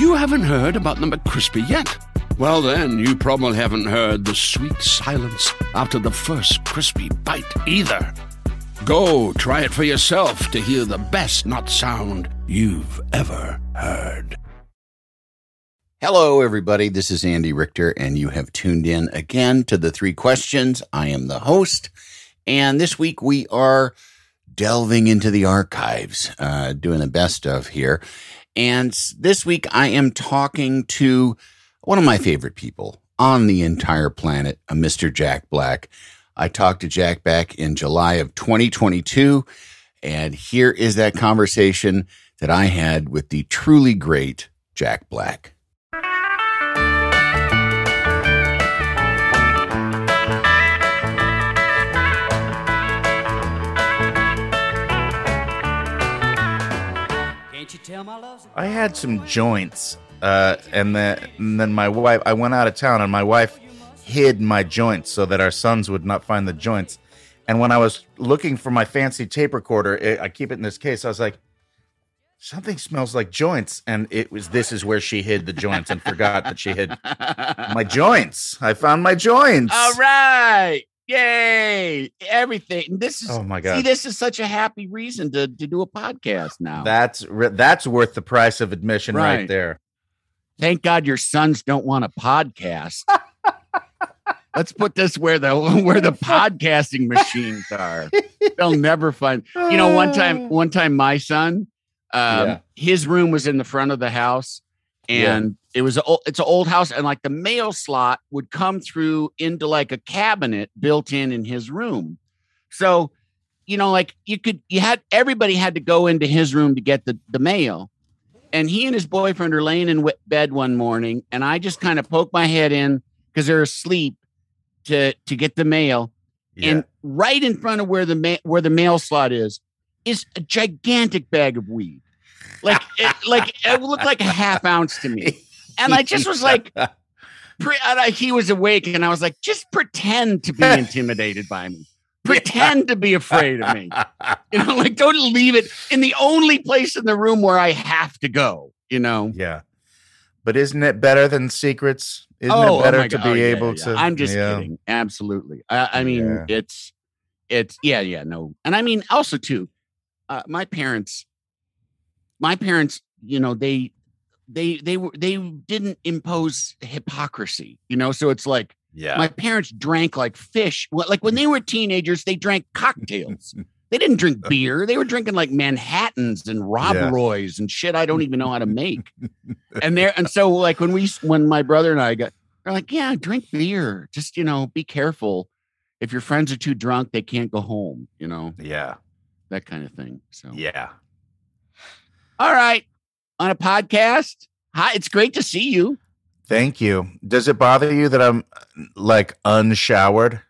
You haven't heard about the McCrispy yet? Well, then, you probably haven't heard the sweet silence after the first crispy bite either. Go try it for yourself to hear the best not sound you've ever heard. Hello, everybody. This is Andy Richter, and you have tuned in again to the three questions. I am the host, and this week we are delving into the archives, uh, doing the best of here. And this week I am talking to one of my favorite people on the entire planet, a Mr. Jack Black. I talked to Jack back in July of 2022, and here is that conversation that I had with the truly great Jack Black. I had some joints, uh, and, then, and then my wife. I went out of town, and my wife hid my joints so that our sons would not find the joints. And when I was looking for my fancy tape recorder, it, I keep it in this case. I was like, something smells like joints, and it was this is where she hid the joints and forgot that she hid my joints. I found my joints. All right. Yay! Everything. This is Oh my God. See, this is such a happy reason to to do a podcast now. That's that's worth the price of admission right, Right. there. Thank God your sons don't want a podcast. Let's put this where the where the podcasting machines are. They'll never find. You know, one time, one time, my son, um, Yeah. his room was in the front of the house, Yeah. and it was a, it's an old house, and like the mail slot would come through into like a cabinet built in in his room. So, you know, like you could you had everybody had to go into his room to get the the mail, and he and his boyfriend are laying in bed one morning, and I just kind of poke my head in because they're asleep to to get the mail, Yeah. and right in front of where the ma- where the mail slot is is a gigantic bag of weed. Like it, like it looked like a half ounce to me, and I just was like, pre- and I, he was awake, and I was like, just pretend to be intimidated by me, pretend to be afraid of me, you know, like don't leave it in the only place in the room where I have to go, you know. Yeah. But isn't it better than secrets? Isn't Oh, oh it better my to be Oh, yeah, able yeah. to? I'm just yeah. kidding. Absolutely. I, I mean, Yeah. it's it's yeah, yeah, no. And I mean also too, uh, my parents, my parents, you know, they they they were they didn't impose hypocrisy, you know. So it's like Yeah. my parents drank like fish. Well, Like when they were teenagers, they drank cocktails. They didn't drink beer. They were drinking like Manhattans and Rob Yeah. Roys and shit I don't even know how to make. and there and so like when we when my brother and I got they're like, yeah, drink beer. Just you know, be careful. If your friends are too drunk, they can't go home. You know yeah. that kind of thing. So Yeah. All right, on a podcast. Hi, it's great to see you. Thank you. Does it bother you that I'm like unshowered?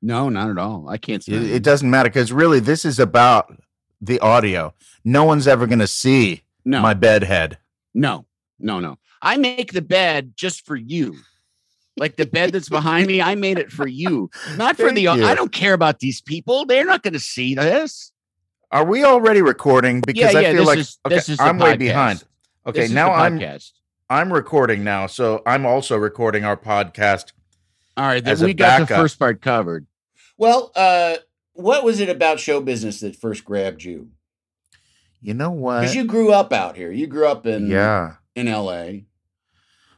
No, not at all. I can't see It, it doesn't matter because really this is about the audio. No one's ever going to see no, my bed head. no, no, no. I make the bed just for you. Like the bed that's behind me, I made it for you, not for Thank the. you. I don't care about these people. They're not going to see this. Are we already recording? Because yeah, I yeah. feel this like is, okay, this is I'm way behind. Okay, now I'm. I'm recording now, so I'm also recording our podcast. All right, then we got the first part covered. Well, uh, what was it about show business that first grabbed you? You know what? Because you grew up out here. You grew up in yeah. in L.A.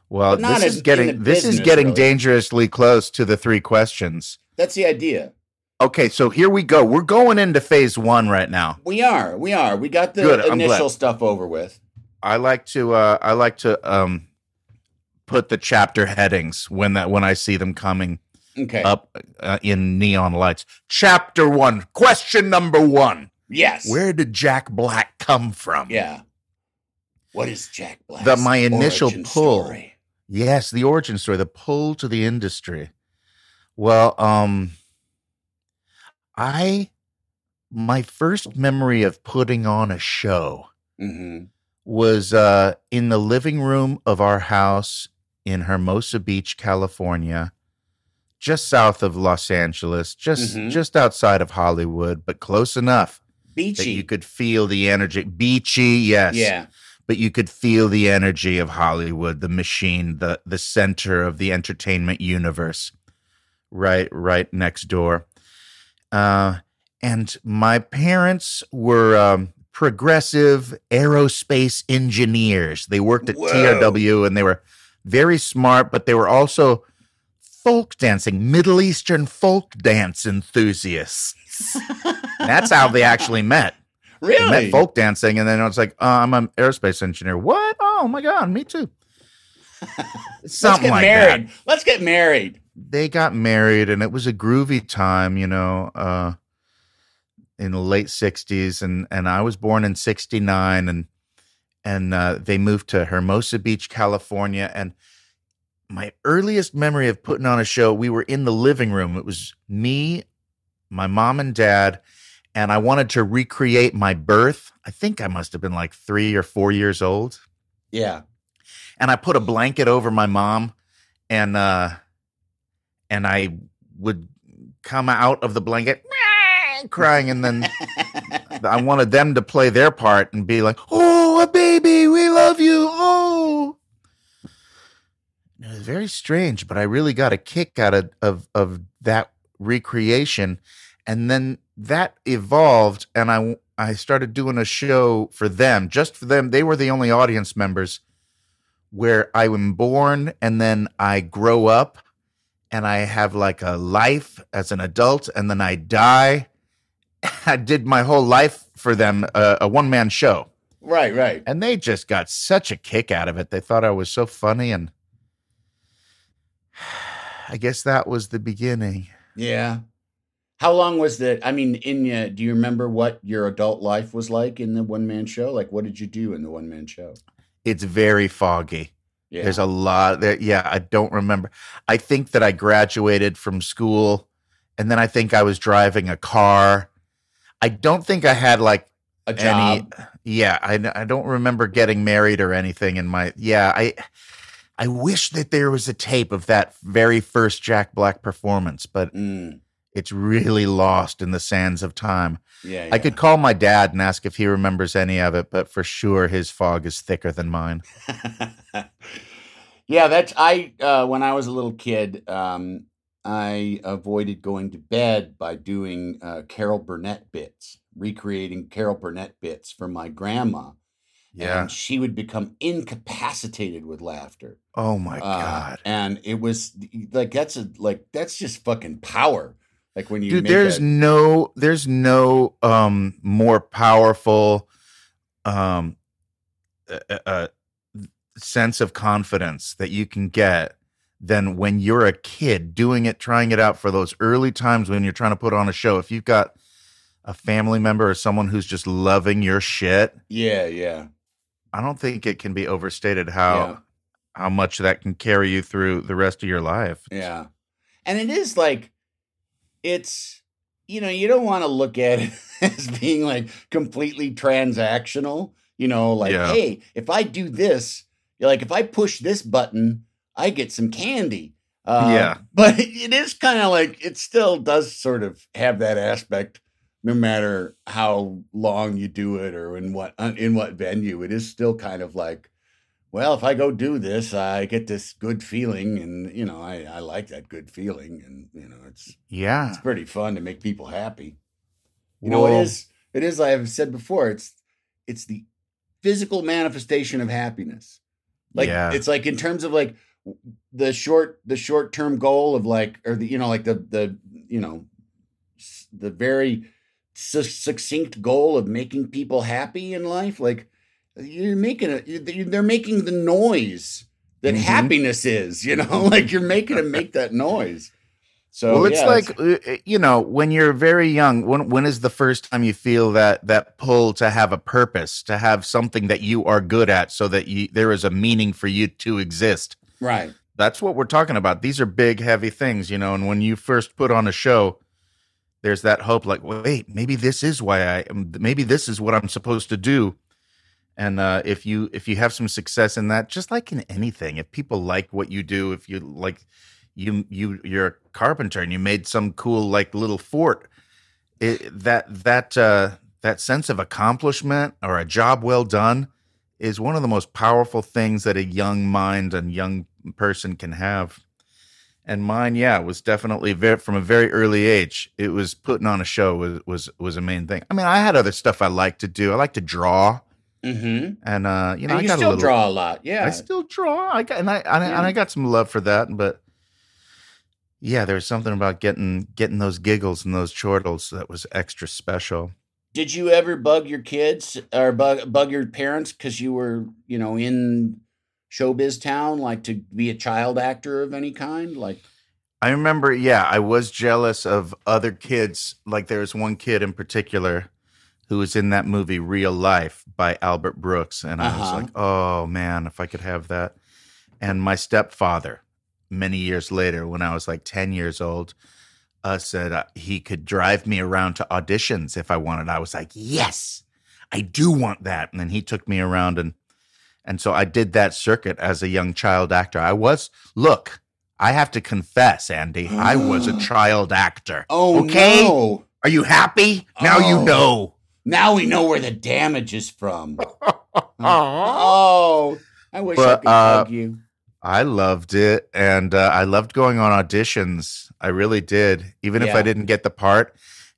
Well, But not this is getting this is getting really. dangerously close to the three questions. That's the idea. Okay, so here we go. We're going into phase one right now. We are. We are. We got the Good, initial stuff over with. I like to uh I like to um put the chapter headings when that when I see them coming Okay. up uh, in neon lights. Chapter 1, question number 1. yes. Where did Jack Black come from? Yeah. What is Jack Black? The- my initial pull. Yes, the origin story, the pull to the industry. Well, um I my first memory of putting on a show hmm was uh in the living room of our house in Hermosa Beach, California, just south of Los Angeles, just Mhm. just outside of Hollywood, but close enough that Beachy. you could feel the energy. Beachy, yes yeah. but you could feel the energy of Hollywood, the machine, the the center of the entertainment universe, right right next door. Uh, and my parents were um, progressive aerospace engineers. They worked at Whoa. TRW, and they were very smart, but they were also folk dancing, Middle Eastern folk dance enthusiasts. That's how they actually met. They Really? met folk dancing, and then I was like, uh, "I'm an aerospace engineer." What? Oh my god, me too. Let's get like married. that. Let's get married. They got married, and it was a groovy time, you know, uh, in the late '60s, and and I was born in '69, and and uh, they moved to Hermosa Beach, California, and my earliest memory of putting on a show, we were in the living room. It was me, my mom and dad, and I wanted to recreate my birth. I think I must have been like three or four years old. Yeah. And I put a blanket over my mom and uh and I would come out of the blanket crying and then I wanted them to play their part and be like, "Oh, a baby, we love you." Oh. It was very strange, but I really got a kick out of of, of that recreation, and then that evolved, and I I started doing a show for them, just for them. They were the only audience members, where I am born, and then I grow up, and I have like a life as an adult, and then I die. I did my whole life for them, uh, a one man show Right, right. and they just got such a kick out of it. They thought I was so funny, and I guess that was the beginning. Yeah. How long was the? I mean, in uh, do you remember what your adult life was like in the one man show? Like, what did you do in the one man show? It's very foggy. Yeah. There's a lot there. Yeah, I don't remember. I think that I graduated from school, and then I think I was driving a car. I don't think I had like a job. any. Yeah, I I don't remember getting married or anything in my. Yeah, I. I wish that there was a tape of that very first Jack Black performance, but Mm, it's really lost in the sands of time. yeah, I could call my dad and ask if he remembers any of it, but for sure his fog is thicker than mine. yeah, that's I. Uh, when I was a little kid, um, I avoided going to bed by doing uh, Carol Burnett bits, recreating Carol Burnett bits for my grandma. Yeah. and she would become incapacitated with laughter. Oh my Uh, god. and it was like that's a like that's just fucking power. Like when you Dude, there's a- no there's no um more powerful um uh, uh, sense of confidence that you can get than when you're a kid doing it trying it out for those early times when you're trying to put on a show if you've got a family member or someone who's just loving your shit yeah, yeah, I don't think it can be overstated how Yeah. how much that can carry you through the rest of your life. yeah. And it is like it's you know, you don't want to look at it as being like completely transactional, you know, like Yeah. hey, if I do this, you're like if I push this button, I get some candy. Uh, Yeah. But it is kind of like it still does sort of have that aspect no matter how long you do it or in what uh, in what venue it is still kind of like well if i go do this i get this good feeling and you know i i like that good feeling and you know it's Yeah. it's pretty fun to make people happy you know it is it is like i've said before it's it's the physical manifestation of happiness like Yeah. it's like in terms of like the short the short term goal of like or the you know like the the you know the very su- succinct goal of making people happy in life like you're making it you- they're making the noise that Mhm. happiness is you know like you're making them make that noise So well, it's yeah, like uh, you know when you're very young. When when is the first time you feel that that pull to have a purpose, to have something that you are good at, so that you, there is a meaning for you to exist? right. That's what we're talking about. These are big, heavy things, you know. And when you first put on a show, there's that hope, like, wait, maybe this is why I am. Maybe this is what I'm supposed to do. And uh, if you if you have some success in that, just like in anything, if people like what you do, if you like you you you're a carpenter and you made some cool like little fort, it, that that uh, that sense of accomplishment or a job well done is one of the most powerful things that a young mind and young person can have. And mine, yeah, was definitely very, from a very early age. It was putting on a show was was was a main thing. I mean, I had other stuff I liked to do. I like to draw, Mm-hmm. and uh, you know, and I you got still a little, draw a lot. Yeah. I still draw. I got and I and, I and I got some love for that, but yeah, there's something about getting getting those giggles and those chortles that was extra special. Did you ever bug your kids or bug bug your parents because you were, you know, in showbiz town, like to be a child actor of any kind? Like, I remember, yeah, I was jealous of other kids. Like there was one kid in particular who was in that movie Real Life by Albert Brooks. And I was Uh-huh. like, oh man, if I could have that. And my stepfather, many years later, when I was like 10 years old, uh, said uh, he could drive me around to auditions if I wanted. I was like, yes, I do want that. And then he took me around and and so I did that circuit as a young child actor. I was look, I have to confess, Andy, I was a child actor. oh okay, no! are you happy? Now you Oh. know. Now we know where the damage is from. Oh, I wish I could uh, hug you. I loved it, and uh, I loved going on auditions. I really did. Even if I didn't get the part,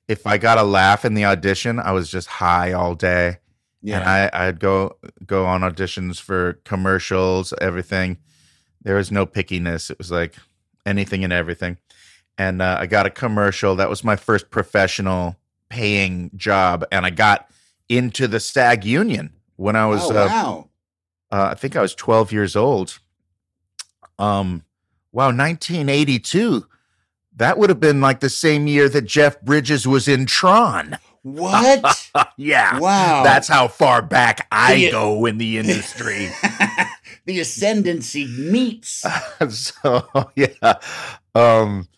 if I got a laugh in the audition, I was just high all day. Yeah. and I, I'd go go on auditions for commercials, everything. There was no pickiness. It was like anything and everything. And uh, I got a commercial. That was my first professional paying job, and I got into the SAG union when I was. oh, uh, wow. uh, I think I was 12 years old. Um, wow, 1982. That would have been like the same year that Jeff Bridges was in Tron. What? yeah. wow. That's how far back I The- go in the industry. the ascendancy meets. so yeah. Um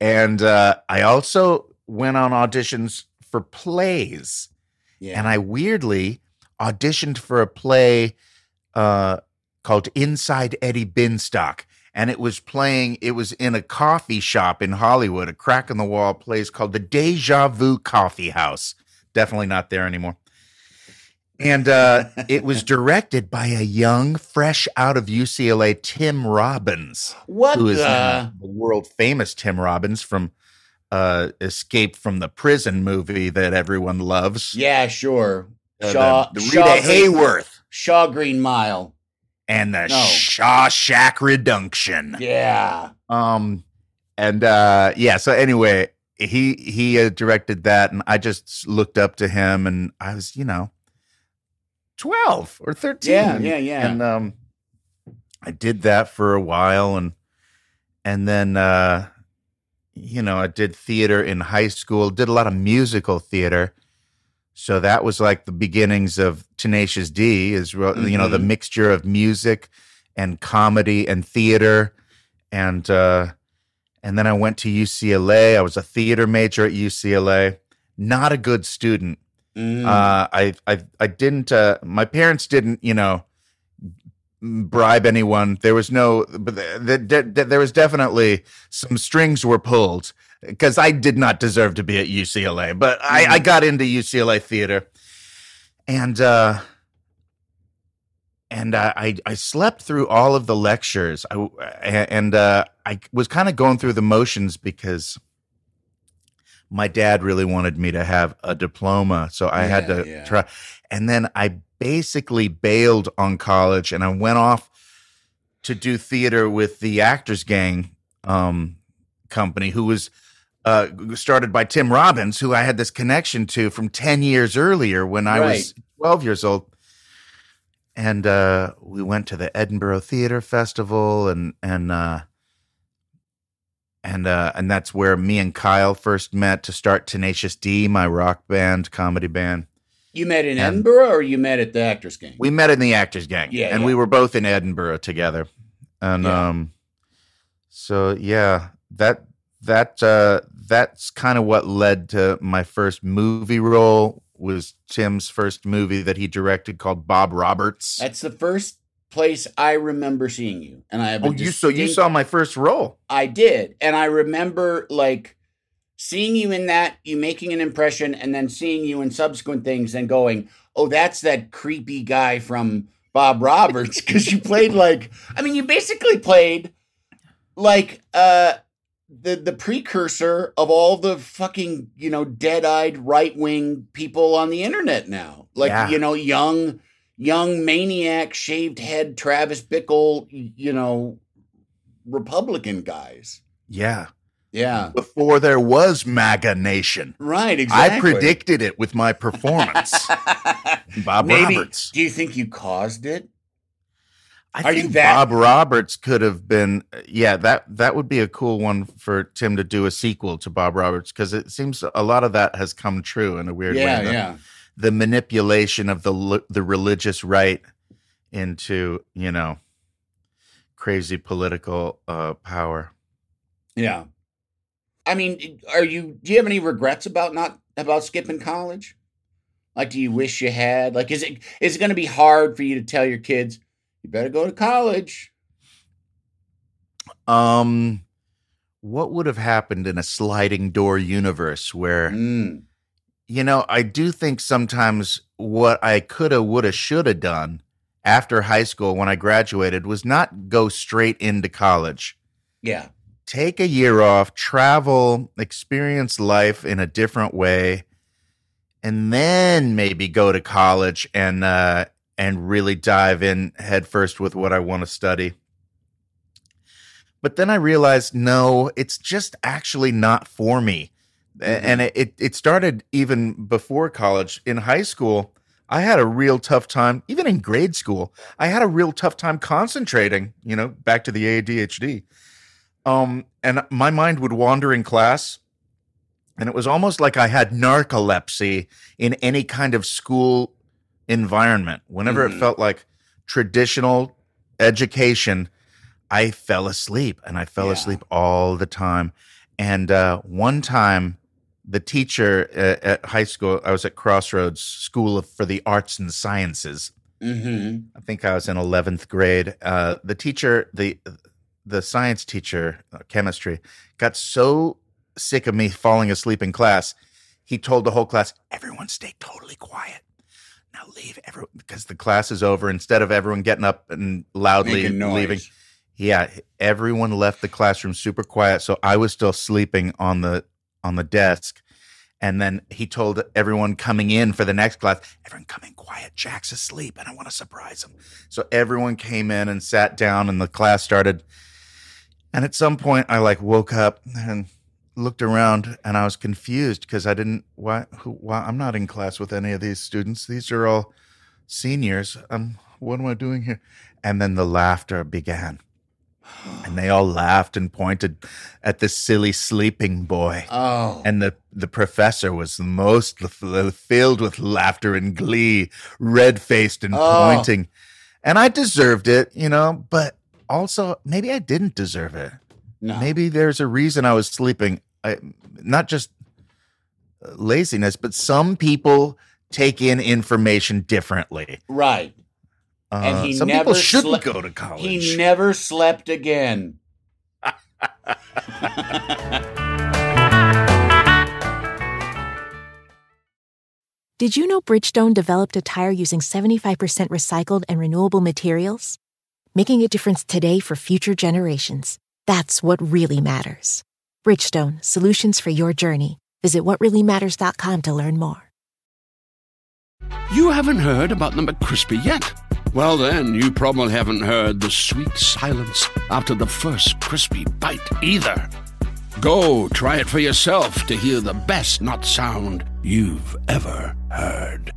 and uh I also went on auditions for plays. Yeah. And I weirdly auditioned for a play uh called Inside Eddie Binstock. And it was playing, it was in a coffee shop in Hollywood, a crack in the wall place called the Deja Vu Coffee House. Definitely not there anymore. And uh, it was directed by a young, fresh out of UCLA, Tim Robbins, what who is the? uh, the world famous Tim Robbins from uh, Escape from the Prison movie that everyone loves. yeah, sure. Uh, Shaw, the, the Rita Shaw Hayworth Shaw Green Mile. and the No. Shawshank Redemption. Yeah. Um, and uh, yeah. So anyway, he he uh, directed that, and I just looked up to him, and I was, you know, twelve or thirteen. Yeah, yeah, yeah. And um, I did that for a while, and and then uh, you know, I did theater in high school. Did a lot of musical theater. So that was like the beginnings of Tenacious D, is you know the Mhm. mixture of music and comedy and theater, and uh, and then I went to UCLA. I was a theater major at UCLA. Not a good student. Mm. Uh, I I I didn't. Uh, my parents didn't. You know, bribe anyone. There was no. But th- th- th- there was definitely some strings were pulled because I did not deserve to be at UCLA. But I, I got into UCLA theater, and uh, and uh, I I slept through all of the lectures. I and uh, I was kind of going through the motions because my dad really wanted me to have a diploma, so I had to yeah. try. And then I basically bailed on college, and I went off to do theater with the Actors Gang um, company, who was uh, started by Tim Robbins, who I had this connection to from ten years earlier when I was twelve years old. And uh, we went to the Edinburgh Theater Festival, and and uh, and uh, and that's where me and Kyle first met to start Tenacious D, my rock band, comedy band. You met in And- Edinburgh or you met at the Actors Gang? We met in the Actors Gang, Yeah, and yeah. we were both in Edinburgh together, and Yeah. um, so yeah, that that uh, that's kind of what led to my first movie role. Was Tim's first movie that he directed called Bob Roberts? That's the first place I remember seeing you. And I have Oh, you so you saw my first role? I did. And I remember like seeing you in that, you making an impression, and then seeing you in subsequent things and going, oh, that's that creepy guy from Bob Roberts. Cause you played like, I mean, you basically played like uh the the precursor of all the fucking, you know, dead-eyed right-wing people on the internet now. Like, Yeah. you know, young young maniac shaved head Travis Bickle, you know, Republican guys. Yeah, Yeah. before there was MAGA Nation. Right, exactly. I predicted it with my performance. Bob Maybe. Roberts. Do you think you caused it? I Are think that- Bob Roberts could have been. Yeah, that that would be a cool one for Tim to do a sequel to Bob Roberts because it seems a lot of that has come true in a weird Yeah, way. The, yeah. the manipulation of the the religious right into you know crazy political uh, power. Yeah. I mean, are you do you have any regrets about not about skipping college? Like do you wish you had? Like is it is it going to be hard for you to tell your kids you better go to college? Um, what would have happened in a sliding door universe where? Mm. You know, I do think sometimes what I coulda, woulda, shoulda done after high school when I graduated was not go straight into college. Yeah. Take a year off, travel, experience life in a different way, and then maybe go to college and uh, and really dive in headfirst with what I want to study. But then I realized, no, it's just actually not for me. Mhm. And it, it started even before college. In high school, I had a real tough time, even in grade school, I had a real tough time concentrating, you know, back to the ADHD. Um, and my mind would wander in class. And it was almost like I had narcolepsy in any kind of school environment. Whenever Mhm. it felt like traditional education, I fell asleep and I fell Yeah. asleep all the time. And uh, one time, the teacher at, at high school, I was at Crossroads School of, for the Arts and Sciences. Mhm. I think I was in 11th grade. Uh, the teacher, the the science teacher, uh, chemistry, got so sick of me falling asleep in class, he told the whole class, "Everyone stay totally quiet. Now leave everyone because the class is over." Instead of everyone getting up and loudly leaving, yeah, everyone left the classroom super quiet. So I was still sleeping on the on the desk. And then he told everyone coming in for the next class, everyone come in quiet. Jack's asleep and I want to surprise him. So everyone came in and sat down and the class started. And at some point I like woke up and looked around and I was confused because I didn't why who why I'm not in class with any of these students. These are all seniors. Um what am I doing here? And then the laughter began. And they all laughed and pointed at this silly sleeping boy. Oh. And the, the professor was most filled with laughter and glee, red faced and Oh. pointing. And I deserved it, you know, but also maybe I didn't deserve it. no. Maybe there's a reason I was sleeping. I, not just laziness, but some people take in information differently. Right. Uh, And he some never people shouldn't slept- go to college. He never slept again. Did you know Bridgestone developed a tire using 75% recycled and renewable materials? Making a difference today for future generations. That's what really matters. Bridgestone, solutions for your journey. Visit whatreallymatters.com to learn more. You haven't heard about the McCrispy yet? Well, then, you probably haven't heard the sweet silence after the first crispy bite either. Go try it for yourself to hear the best not sound you've ever heard.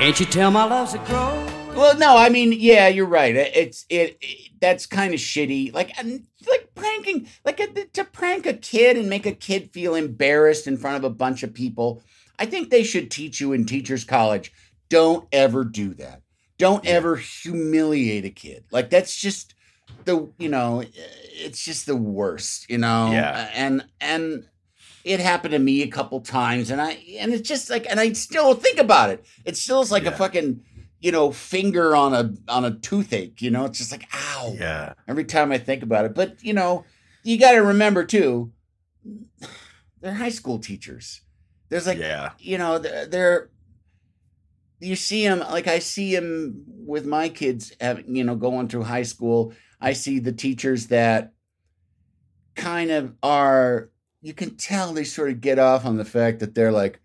Can't you tell my love's a growing? well, no, I mean, yeah, you're right. It- It's it, it that's kind of shitty. Like like pranking, like uh, a, to prank a kid and make a kid feel embarrassed in front of a bunch of people. I think they should teach you in teachers college. Don't ever do that. Don't ever humiliate a kid. Like that's just the you know, it's just the worst. You know. Yeah. And and it happened to me a couple times, and I and it's just like, and I still think about it. It still is like a fucking you know finger on a on a toothache. You know, it's just like ow Yeah. every time I think about it. But you know, you got to remember too, they're high school teachers. There's like, yeah. you know, they're, they're you see them like I see them with my kids, having you know, going through high school. I see the teachers that kind of are. You can tell they sort of get off on the fact that they're like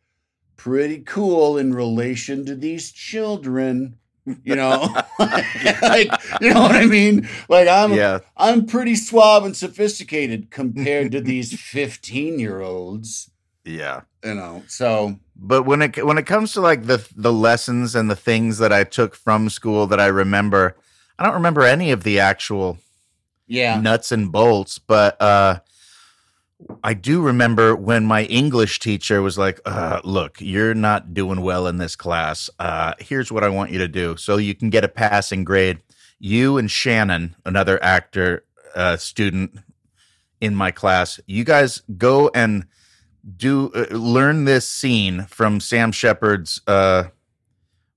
pretty cool in relation to these children. You know, like you know what I mean. Like I'm, Yeah. I'm pretty suave and sophisticated compared to these 15 year olds, Yeah. you know. So, But when it when it comes to like the the lessons and the things that I took from school that I remember, I don't remember any of the actual yeah. nuts and bolts, but uh I do remember when my English teacher was like, uh, "Look, you're not doing well in this class. Uh, here's what I want you to do, so you can get a passing grade. You and Shannon, another actor uh, student in my class, you guys go and do uh, learn this scene from Sam Shepard's. Uh,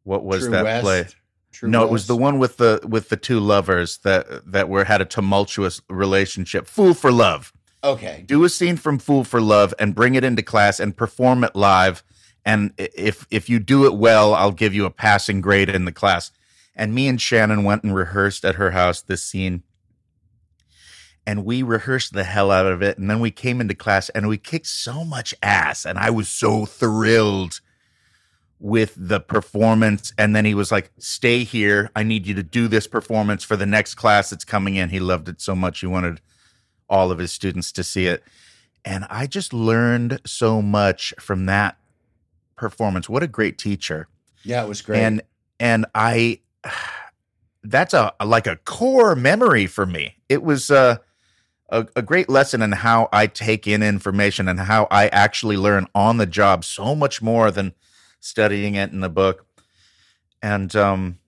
what was True that West. play? True no, it was the one with the with the two lovers that that were had a tumultuous relationship. Fool for Love. Okay. Do a scene from Fool for Love and bring it into class and perform it live. And if if you do it well, I'll give you a passing grade in the class. And me and Shannon went and rehearsed at her house this scene. And we rehearsed the hell out of it. And then we came into class and we kicked so much ass. And I was so thrilled with the performance. And then he was like, Stay here. I need you to do this performance for the next class that's coming in. He loved it so much. He wanted all of his students to see it. And I just learned so much from that performance. What a great teacher. Yeah, it was great. And and I that's a like a core memory for me. It was uh, a a great lesson in how I take in information and how I actually learn on the job so much more than studying it in the book. And um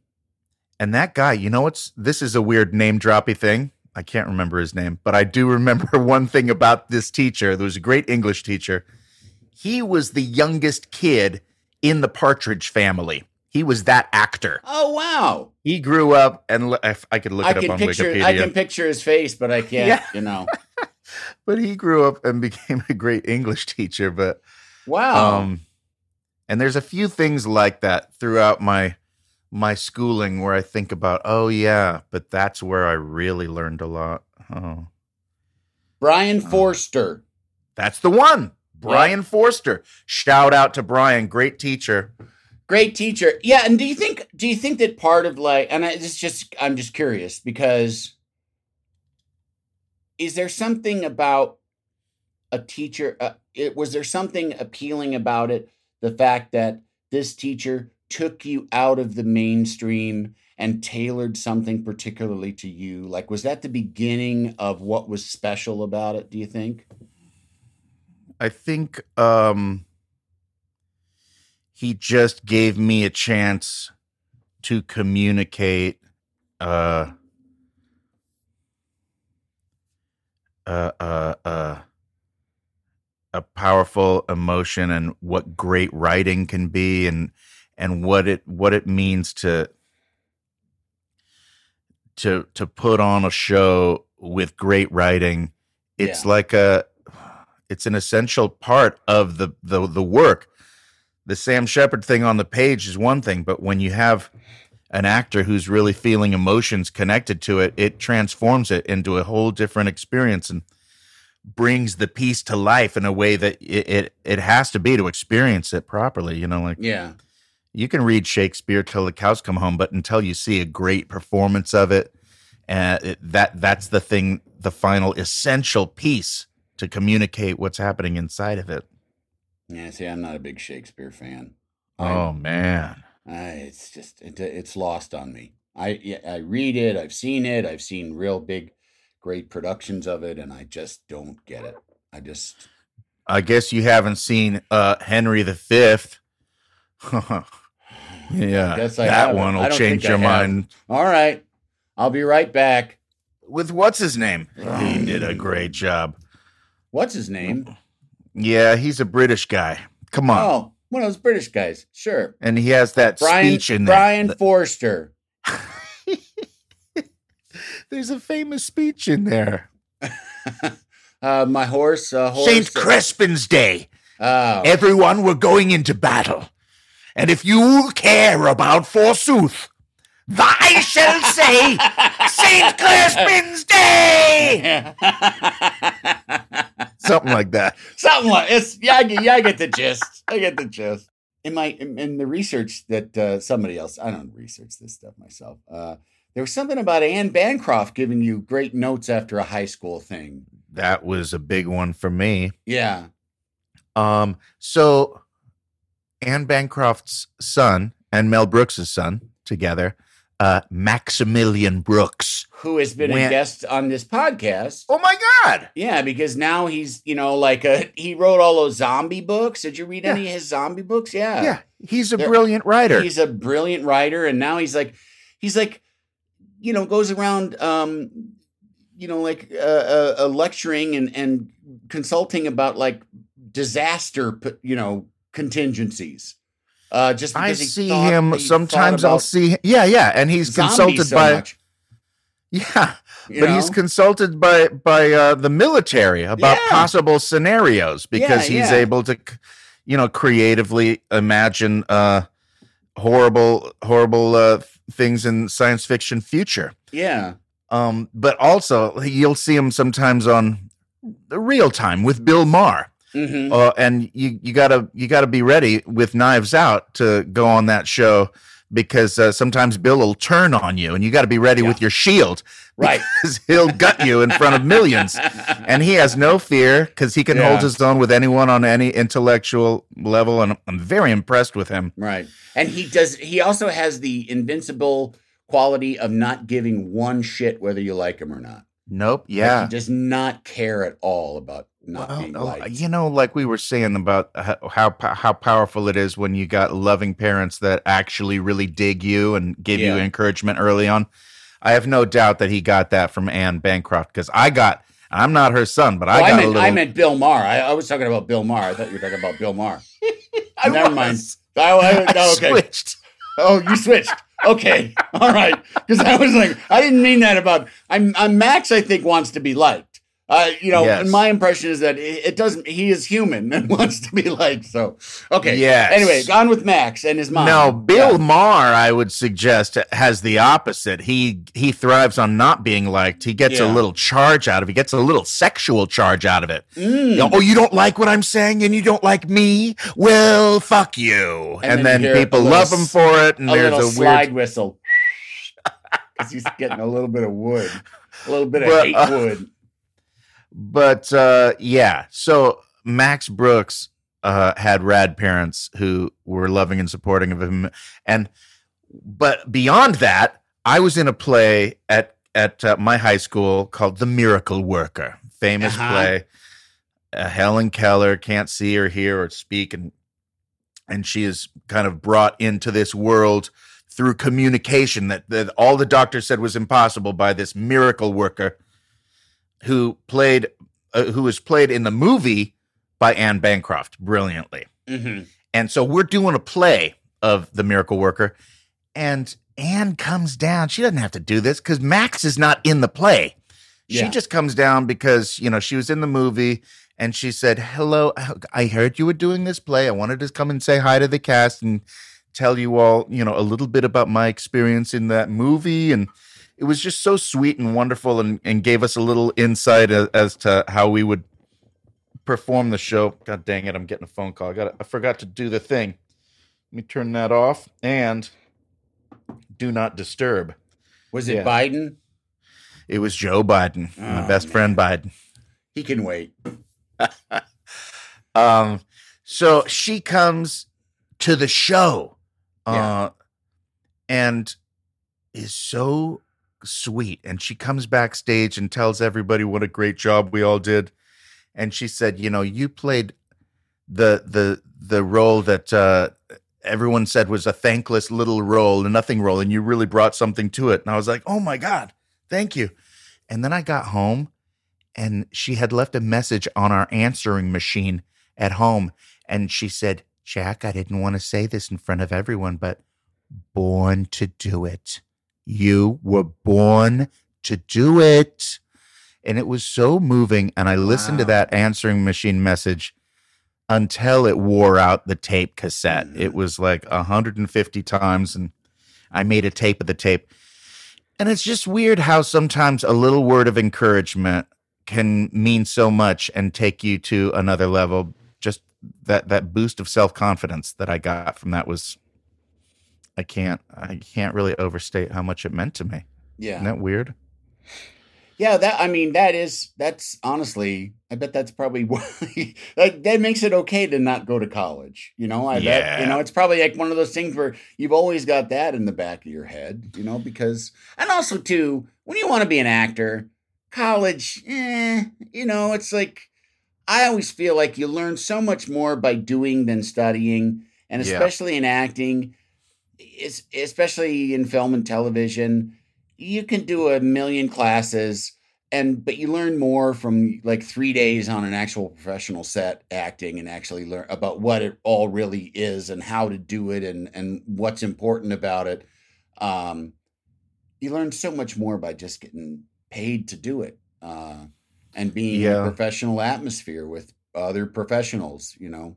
and that guy, you know what's this is a weird name droppy thing. I can't remember his name, but I do remember one thing about this teacher. There was a great English teacher. He was the youngest kid in the Partridge family. He was that actor. oh wow. He grew up, and I could look I it up on picture Wikipedia. I can picture his face, but I can't, Yeah. you know. but he grew up and became a great English teacher. But Wow. um, and there's a few things like that throughout my my schooling where I think about, oh yeah, but that's where I really learned a lot. Oh, Brian Forster. that's the one, Brian Forster. Shout out to Brian, great teacher. Great teacher. Yeah, and do you think do you think that part of like and I, it's just I'm just curious because is there something about a teacher uh, it was there something appealing about it the fact that this teacher took you out of the mainstream and tailored something particularly to you? Like was that the beginning of what was special about it do you think? I think um he just gave me a chance to communicate uh uh uh uh a powerful emotion and what great writing can be and and what it what it means to to to put on a show with great writing it's Yeah. like a it's an essential part of the the the work. The Sam Shepard thing on the page is one thing, but when you have an actor who's really feeling emotions connected to it, it transforms it into a whole different experience and brings the piece to life in a way that it it, it has to be to experience it properly. You know, like yeah you can read Shakespeare till the cows come home, but until you see a great performance of it, uh, it that that's the thing, the final essential piece to communicate what's happening inside of it. yeah see i'm not a big shakespeare fan Oh man, Uh, it's just it, it's lost on me. I I read it. I've seen it. I've seen real big, great productions of it, and I just don't get it. I just I guess you haven't seen uh, Henry the Fifth. yeah, guess I that one will change your mind. all right. I'll be right back. With what's his name? He did a great job. What's his name? Yeah, he's a British guy. Come on, Oh, one of those British guys. Sure. and he has that Brian speech in there. Brian Forster. There's a famous speech in there. Uh, my horse. Uh, horse Saint Crispin's Day. Oh. Everyone, we're going into battle. And if you care about forsooth, thy shall say Saint Crispin's Day. Something like that. Something like it's yeah, I get, yeah, I get the gist. I get the gist. In my in, in the research that uh, somebody else, I don't research this stuff myself. Uh, there was something about Anne Bancroft giving you great notes after a high school thing. That was a big one for me. Yeah. Um, so Anne Bancroft's son and Mel Brooks's son together, uh, Maximilian Brooks. Who has been a guest on this podcast. Oh my God. Yeah, because now he's, you know, like a, he wrote all those zombie books. Did you read any of his zombie books? Yeah. Yeah, he's a There- brilliant writer. He's a brilliant writer, and now he's like, he's like, you know, goes around, um, you know, like uh, uh, uh, lecturing and and consulting about like disaster, you know, contingencies. Uh, just I see him sometimes. I'll see. Yeah, yeah, and he's consulted so by. much, Yeah, you but he's consulted by by uh, the military about Yeah. possible scenarios because Yeah, he's yeah. able to, you know, creatively imagine uh, horrible, horrible uh, things in science fiction future. yeah, Um, but also you'll see him sometimes on the real time with Bill Maher. Hmm Uh, and you you gotta you gotta be ready with Knives Out to go on that show because uh, sometimes Bill will turn on you, and you got to be ready Yeah. with your shield right. because he'll gut you in front of millions. And he has no fear because he can hold his own with anyone on any intellectual level, and I'm very impressed with him. Right. And he does he also has the invincible quality of not giving one shit whether you like him or not. Nope. Like, Yeah. he does not care at all about not Well, oh, liked. you know, like we were saying about how, how powerful it is when you got loving parents that actually really dig you and give you encouragement early on. I have no doubt that he got that from Anne Bancroft because I got. I'm not her son, but oh, I Oh, got I, a meant, little. I meant Bill Maher. I, I was talking about Bill Maher. I thought you were talking about Bill Maher. I Never was. mind. Oh, I- I oh, okay. switched. Oh, you switched. Okay. All right. Because I was like, I didn't mean that about. I'm, I'm Max. I think wants to be liked. Uh, you know, Yes. and my impression is that it, doesn't. He is human and wants to be liked. So, okay. Yeah. Anyway, gone with Max and his mom. No, Bill Yeah. Maher, I would suggest, has the opposite. He he thrives on not being liked. He gets a little charge out of it. He gets a little sexual charge out of it. Mm. You know, oh, you don't like what I'm saying and you don't like me? Well, fuck you. And And, then then, people little love him for it. And a there's a slide weird. whistle. Because he's getting a little bit of wood, a little bit of But, hate uh, wood. But uh, yeah, so Max Brooks uh, had rad parents who were loving and supporting of him, and but beyond that, I was in a play at at uh, my high school called The Miracle Worker, famous Uh-huh. play. Uh, Helen Keller can't see or hear or speak, and and she is kind of brought into this world through communication that, that all the doctor said was impossible by this miracle worker who played uh, who was played in the movie by Anne Bancroft brilliantly. hmm And so we're doing a play of the miracle worker and Anne comes down. She doesn't have to do this cuz Max is not in the play. She Yeah. just comes down because, you know, she was in the movie and she said, "Hello, I heard you were doing this play. I wanted to come and say hi to the cast and tell you all, you know, a little bit about my experience in that movie and it was just so sweet and wonderful and, and gave us a little insight as, as to how we would perform the show. God dang it, I'm getting a phone call. I got I forgot to do the thing. Let me turn that off and do not disturb. Was it Yeah. Biden? It was Joe Biden, my Oh, best man. friend Biden. He can wait. Um, so she comes to the show. Uh, and is so sweet. And she comes backstage and tells everybody what a great job we all did. And she said, you know, you played the the the role that uh, everyone said was a thankless little role, a nothing role, and you really brought something to it. And I was like, oh my God, thank you. And then I got home and she had left a message on our answering machine at home. And she said, Jack, I didn't want to say this in front of everyone, but born to do it. You were born to do it. And it was so moving. And I listened to that answering machine message until it wore out the tape cassette. Mm. It was like 150 times. And I made a tape of the tape. And it's just weird how sometimes a little word of encouragement can mean so much and take you to another level. Just that that boost of self confidence that I got from that was I can't I can't really overstate how much it meant to me. Yeah. Isn't that weird? Yeah, that I mean that is that's honestly I bet that's probably why like that makes it okay to not go to college. You know, I bet Yeah. you know it's probably like one of those things where you've always got that in the back of your head, you know, because and also too, when you want to be an actor, college, eh, you know, it's like I always feel like you learn so much more by doing than studying, and Yeah. especially in acting, is especially in film and television, you can do a million classes and but you learn more from like 3 days on an actual professional set acting and actually learn about what it all really is and how to do it and and what's important about it. Um you learn so much more by just getting paid to do it. Uh and being in a professional atmosphere with other professionals, you know.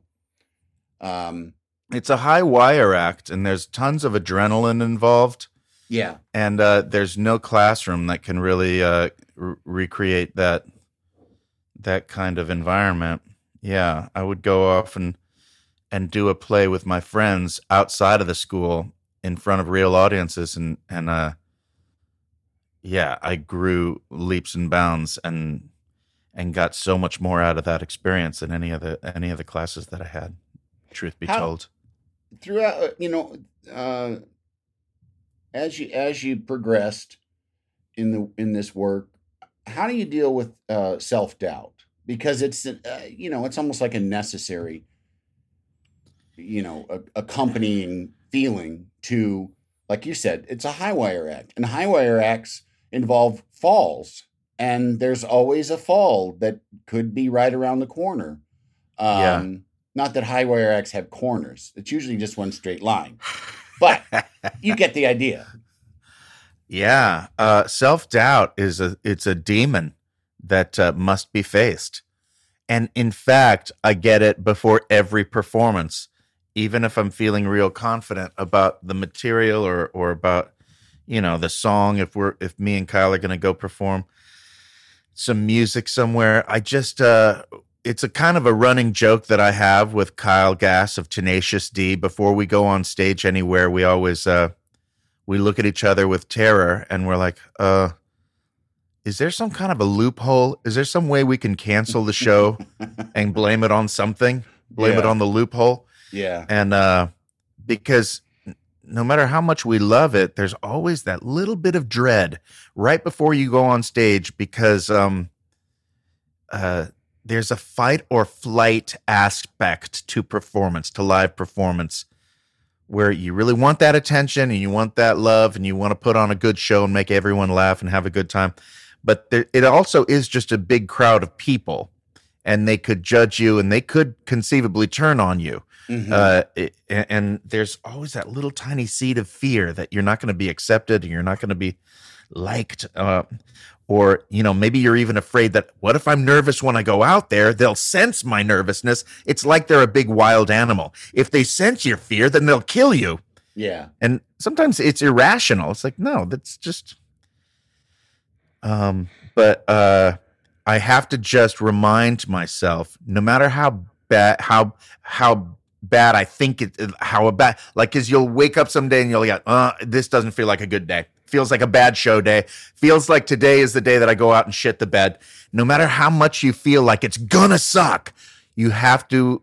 Um It's a high wire act and there's tons of adrenaline involved yeah. and uh, there's no classroom that can really uh, re- recreate that that kind of environment. Yeah, I would go off and and do a play with my friends outside of the school in front of real audiences, and and uh, yeah, I grew leaps and bounds and and got so much more out of that experience than any of the any of the classes that I had. Truth be How- told, throughout uh, you know uh as you as you progressed in the in this work how do you deal with uh self-doubt because it's uh, you know it's almost like a necessary you know a, accompanying feeling to like you said it's a high wire act and high wire acts involve falls and there's always a fall that could be right around the corner um Yeah. Not that high wire acts have corners. It's usually just one straight line. But you get the idea. Yeah, uh, self doubt is a it's a demon that uh, must be faced, and in fact, I get it before every performance, even if I'm feeling real confident about the material or or about you know the song. If we're if me and Kyle are going to go perform some music somewhere, I just uh, it's a kind of a running joke that I have with Kyle Gass of Tenacious D. Before we go on stage anywhere, we always uh, we look at each other with terror and we're like, uh, is there some kind of a loophole? Is there some way we can cancel the show and blame it on something? Blame it on the loophole? yeah And uh, because no matter how much we love it, there's always that little bit of dread right before you go on stage because um, uh, there's a fight or flight aspect to performance, to live performance, where you really want that attention and you want that love and you want to put on a good show and make everyone laugh and have a good time. But there, it also is just a big crowd of people and they could judge you and they could conceivably turn on you. Mhm. Uh, it, and, and there's always that little tiny seed of fear that you're not going to be accepted and you're not going to be liked. Uh, or, you know, maybe you're even afraid that what if I'm nervous when I go out there? They'll sense my nervousness. It's like they're a big wild animal. If they sense your fear, then they'll kill you. yeah And sometimes it's irrational. It's like, no, that's just. Um, but uh, I have to just remind myself, no matter how bad, how how bad I think it, how bad, like, because you'll wake up someday and you'll get, uh, this doesn't feel like a good day. Feels like a bad show day. Feels like today is the day that I go out and shit the bed. No matter how much you feel like it's gonna suck, you have to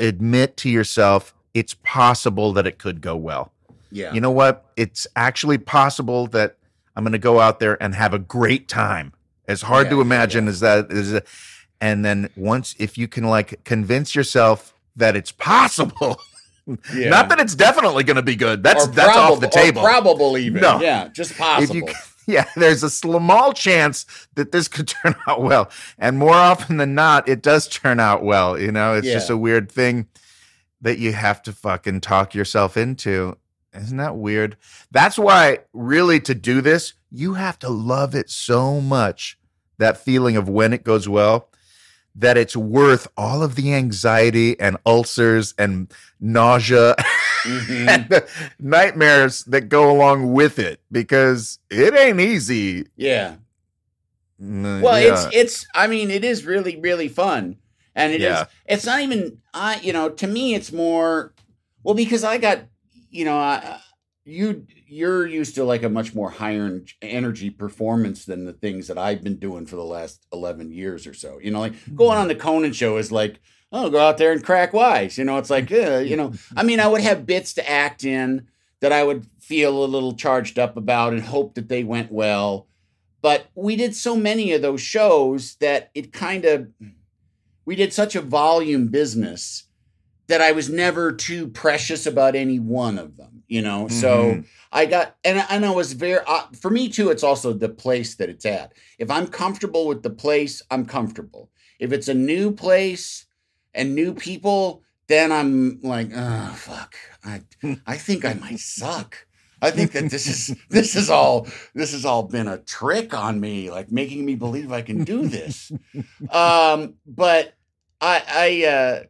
admit to yourself it's possible that it could go well Yeah. You know what? It's actually possible that I'm going to go out there and have a great time. As hard Yeah, to imagine yeah. as that is, and then once if you can like convince yourself that it's possible, Yeah. not that it's definitely going to be good. That's Or that's off the table. probable even. No. Yeah, just possible. you yeah there's a small chance that this could turn out well and more often than not it does turn out well you know it's just a weird thing that you have to fucking talk yourself into isn't that weird that's why really to do this you have to love it so much that feeling of when it goes well that it's worth all of the anxiety and ulcers and nausea Mhm. and nightmares that go along with it because it ain't easy. yeah. Mm, Well, yeah. it's it's. I mean, it is really really fun, and it is. Yeah. It's not even. I you know to me it's more. Well, because I got you know I, you you're used to like a much more higher en- energy performance than the things that I've been doing for the last eleven years or so. You know, like going on the Conan show is like. Oh, go out there and crack wise. You know, it's like, uh, you know, I mean, I would have bits to act in that I would feel a little charged up about and hope that they went well. But we did so many of those shows that it kind of, we did such a volume business that I was never too precious about any one of them, you know? So Mhm. I got, and, and I was very, uh, for me too, it's also the place that it's at. If I'm comfortable with the place, I'm comfortable. If it's a new place and new people, then I'm like, oh, fuck. I, I think I might suck. I think that this is this is all this has all been a trick on me, like making me believe I can do this. um, but I I uh,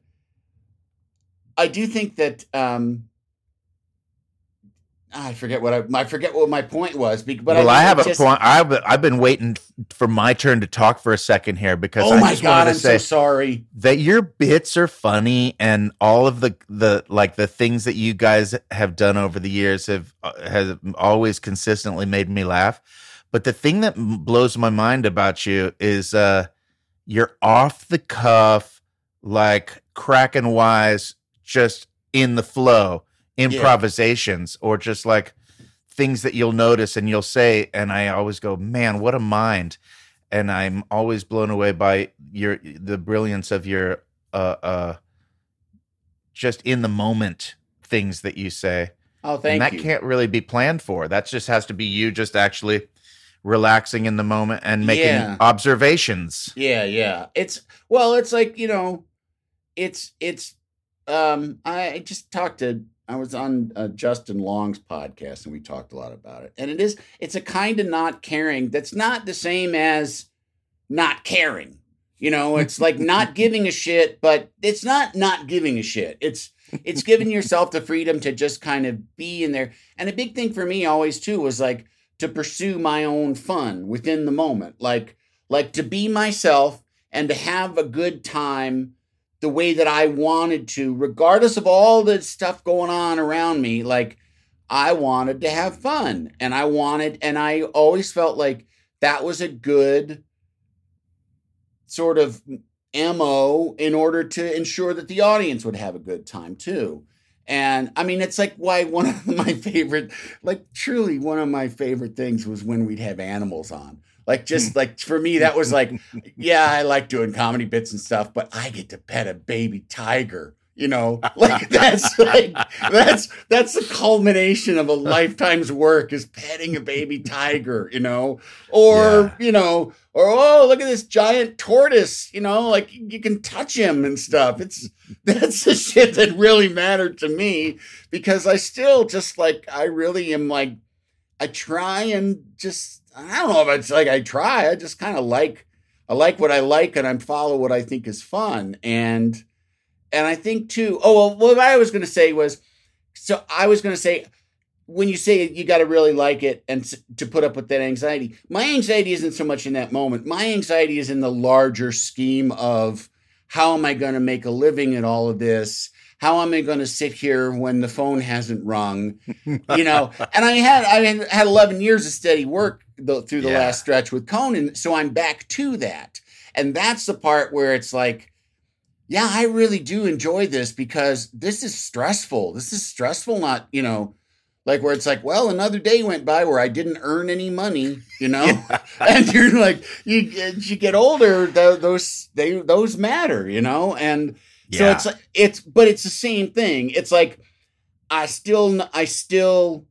I do think that um, I forget what I I forget what my point was. But well, I, I, have a point. I've I've been waiting for my turn to talk for a second here because Oh I my just god, I'm to say so sorry. that your bits are funny and all of the the like the things that you guys have done over the years have uh, has always consistently made me laugh but the thing that blows my mind about you is uh you're off the cuff like cracking wise just in the flow improvisations or just like things that you'll notice and you'll say and i always go man what a mind and i'm always blown away by your the brilliance of your uh uh just in the moment things that you say Oh, thank you. and that you. can't really be planned for that just has to be you just actually relaxing in the moment and making Yeah. observations Yeah, yeah. It's well, it's like, you know, it's it's um I just talked to I was on uh, Justin Long's podcast and we talked a lot about it. And it is it's a kind of not caring that's not the same as not caring. You know, it's like not giving a shit, but it's not not giving a shit. It's it's giving yourself the freedom to just kind of be in there. And a big thing for me always too was like to pursue my own fun within the moment. Like like to be myself and to have a good time the way that I wanted to, regardless of all the stuff going on around me. Like, I wanted to have fun and I wanted, and I always felt like that was a good sort of MO in order to ensure that the audience would have a good time too. And I mean, it's like why one of my favorite, like truly one of my favorite things was when we'd have animals on. Like just hmm. like for me, that was like, yeah, I like doing comedy bits and stuff, but I get to pet a baby tiger. You know, like that's like that's that's the culmination of a lifetime's work is petting a baby tiger, you know, or Yeah. you know, or oh look at this giant tortoise, you know, like you can touch him and stuff. It's that's the shit that really mattered to me because I still just like I really am like I try and just I don't know if it's like I try. I just kind of like I like what I like and I follow what I think is fun. And and I think too, oh well what I was gonna say was so I was gonna say when you say you got to really like it and to put up with that anxiety, my anxiety isn't so much in that moment. My anxiety is in the larger scheme of how am I going to make a living at all of this? How am I going to sit here when the phone hasn't rung? You know, and I had I had had 11 years of steady work th- through the Yeah. last stretch with Conan, so I'm back to that. And that's the part where it's like, yeah, I really do enjoy this because this is stressful. This is stressful, not, you know, like where it's like, well, another day went by where I didn't earn any money, you know, and you're like, you you get older, th- those they those matter, you know, and so it's it's but it's the same thing. It's like I still I still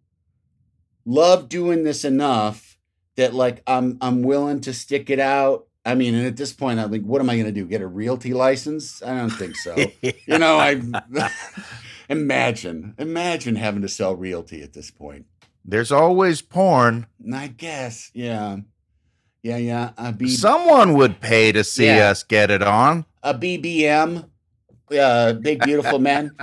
love doing this enough that like I'm I'm willing to stick it out. I mean, and at this point, I'm like, what am I going to do? Get a realty license? I don't think so. you know, I imagine imagine having to sell realty at this point. There's always porn. I guess, yeah, yeah, yeah. A, B- Someone would pay to see Yeah. us get it on. a BBM, uh, big beautiful men.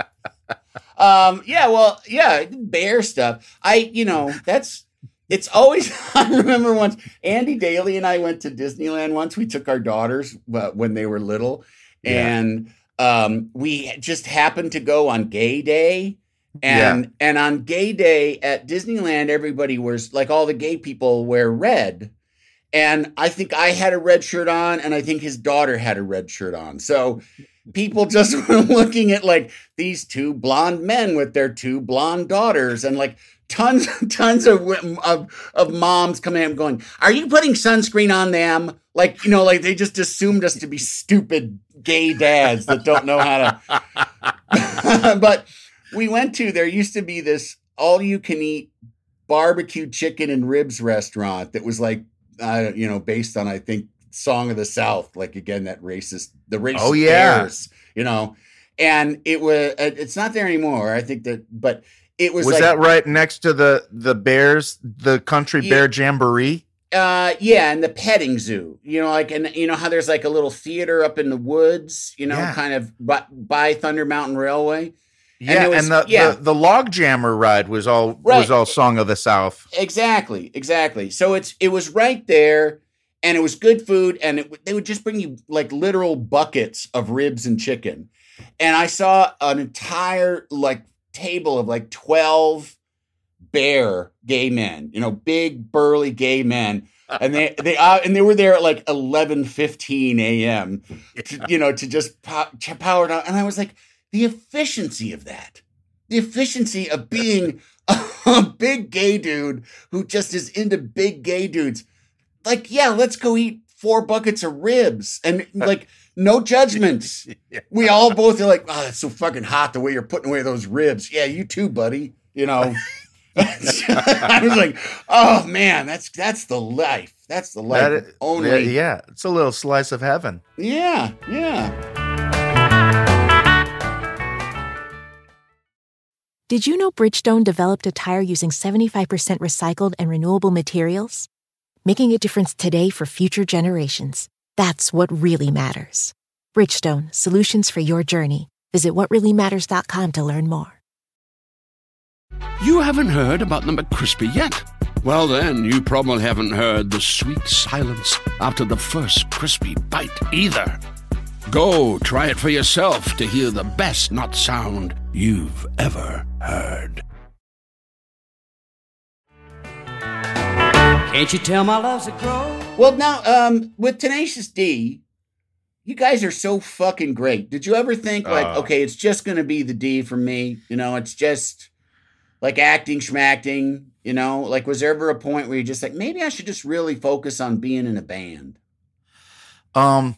Um, yeah, well, yeah, bear stuff. I, you know, that's it's always. I remember once Andy Daly and I went to Disneyland once. We took our daughters uh, when they were little, Yeah. and um, we just happened to go on Gay Day. And and on Gay Day at Disneyland, everybody wears like all the gay people wear red. And I think I had a red shirt on, and I think his daughter had a red shirt on. So people just were looking at like these two blonde men with their two blonde daughters, and like tons, tons of of, of moms coming in going, "Are you putting sunscreen on them?" Like you know, like they just assumed us to be stupid gay dads that don't know how to. but we went to there used to be this all you can eat barbecue chicken and ribs restaurant that was like uh, you know based on I think Song of the South like again that racist the racist Oh, yeah. bears, you know and it was it's not there anymore I think that but it was, Was, like that right next to the the Bears, the Country Yeah. Bear Jamboree? uh yeah and the petting zoo you know like and you know how there's like a little theater up in the woods you know Yeah. kind of by, by Thunder Mountain Railway Yeah, and, was- the, yeah. the the log jammer ride was all Right. was all Song of the South. Exactly, exactly. So it's it was right there, and it was good food, and it, they would just bring you like literal buckets of ribs and chicken, and I saw an entire like table of like twelve bear gay men, you know, big burly gay men. And they they uh, and they were there at like eleven fifteen a.m. To, you know to just pow- to power down, and I was like, the efficiency of that, the efficiency of being a big gay dude who just is into big gay dudes. Like, yeah, let's go eat four buckets of ribs and like no judgments. We all both are like, oh, that's so fucking hot the way you're putting away those ribs. Yeah, you too, buddy. You know. I was like, oh man, that's that's the life. That's the life. That is- Only yeah, it's a little slice of heaven. yeah, yeah. Did you know Bridgestone developed a tire using 75% recycled and renewable materials? Making a difference today for future generations. That's what really matters. Bridgestone, solutions for your journey. Visit whatreallymatters.com to learn more. You haven't heard about the McCrispy yet? Well, then, you probably haven't heard the sweet silence after the first crispy bite either. Go try it for yourself to hear the best not sound you've ever heard. Can't you tell my love's a grow? Well, now, um, with Tenacious D, you guys are so fucking great. Did you ever think like, Uh. okay, it's just gonna be the D for me? You know, it's just like acting, schmacting. You know, like was there ever a point where you're just like, maybe I should just really focus on being in a band? Um,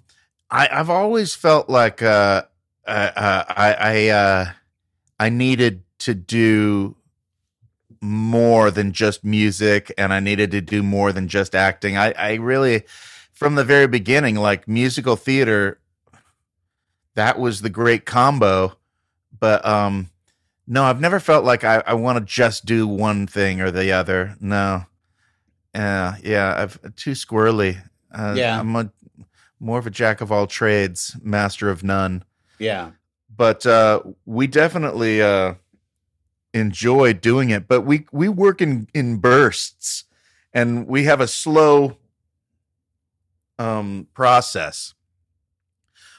I, I've always felt like uh, uh, uh, I I uh, I needed to do more than just music, and I needed to do more than just acting. I I really, from the very beginning, like musical theater, that was the great combo. But um, no, I've never felt like I, I want to just do one thing or the other. No. Uh, yeah, I've too squirrely. Uh, Yeah. I'm a more of a jack of all trades, master of none. Yeah, But uh, we definitely uh, enjoy doing it. But we we work in in bursts, and we have a slow um, process.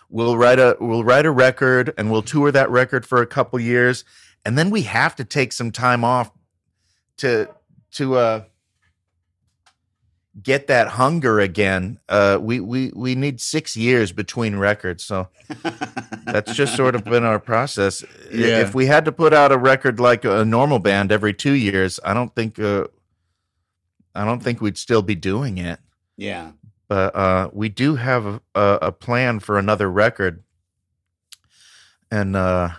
We'll write a we'll write a record, and we'll tour that record for a couple years, and then we have to take some time off to to uh, get that hunger again. Uh, we we we need six years between records, so that's just sort of been our process. Yeah. If we had to put out a record like a normal band every two years, I don't think uh, I don't think we'd still be doing it. Yeah. But uh, we do have a, a, a plan for another record, and uh,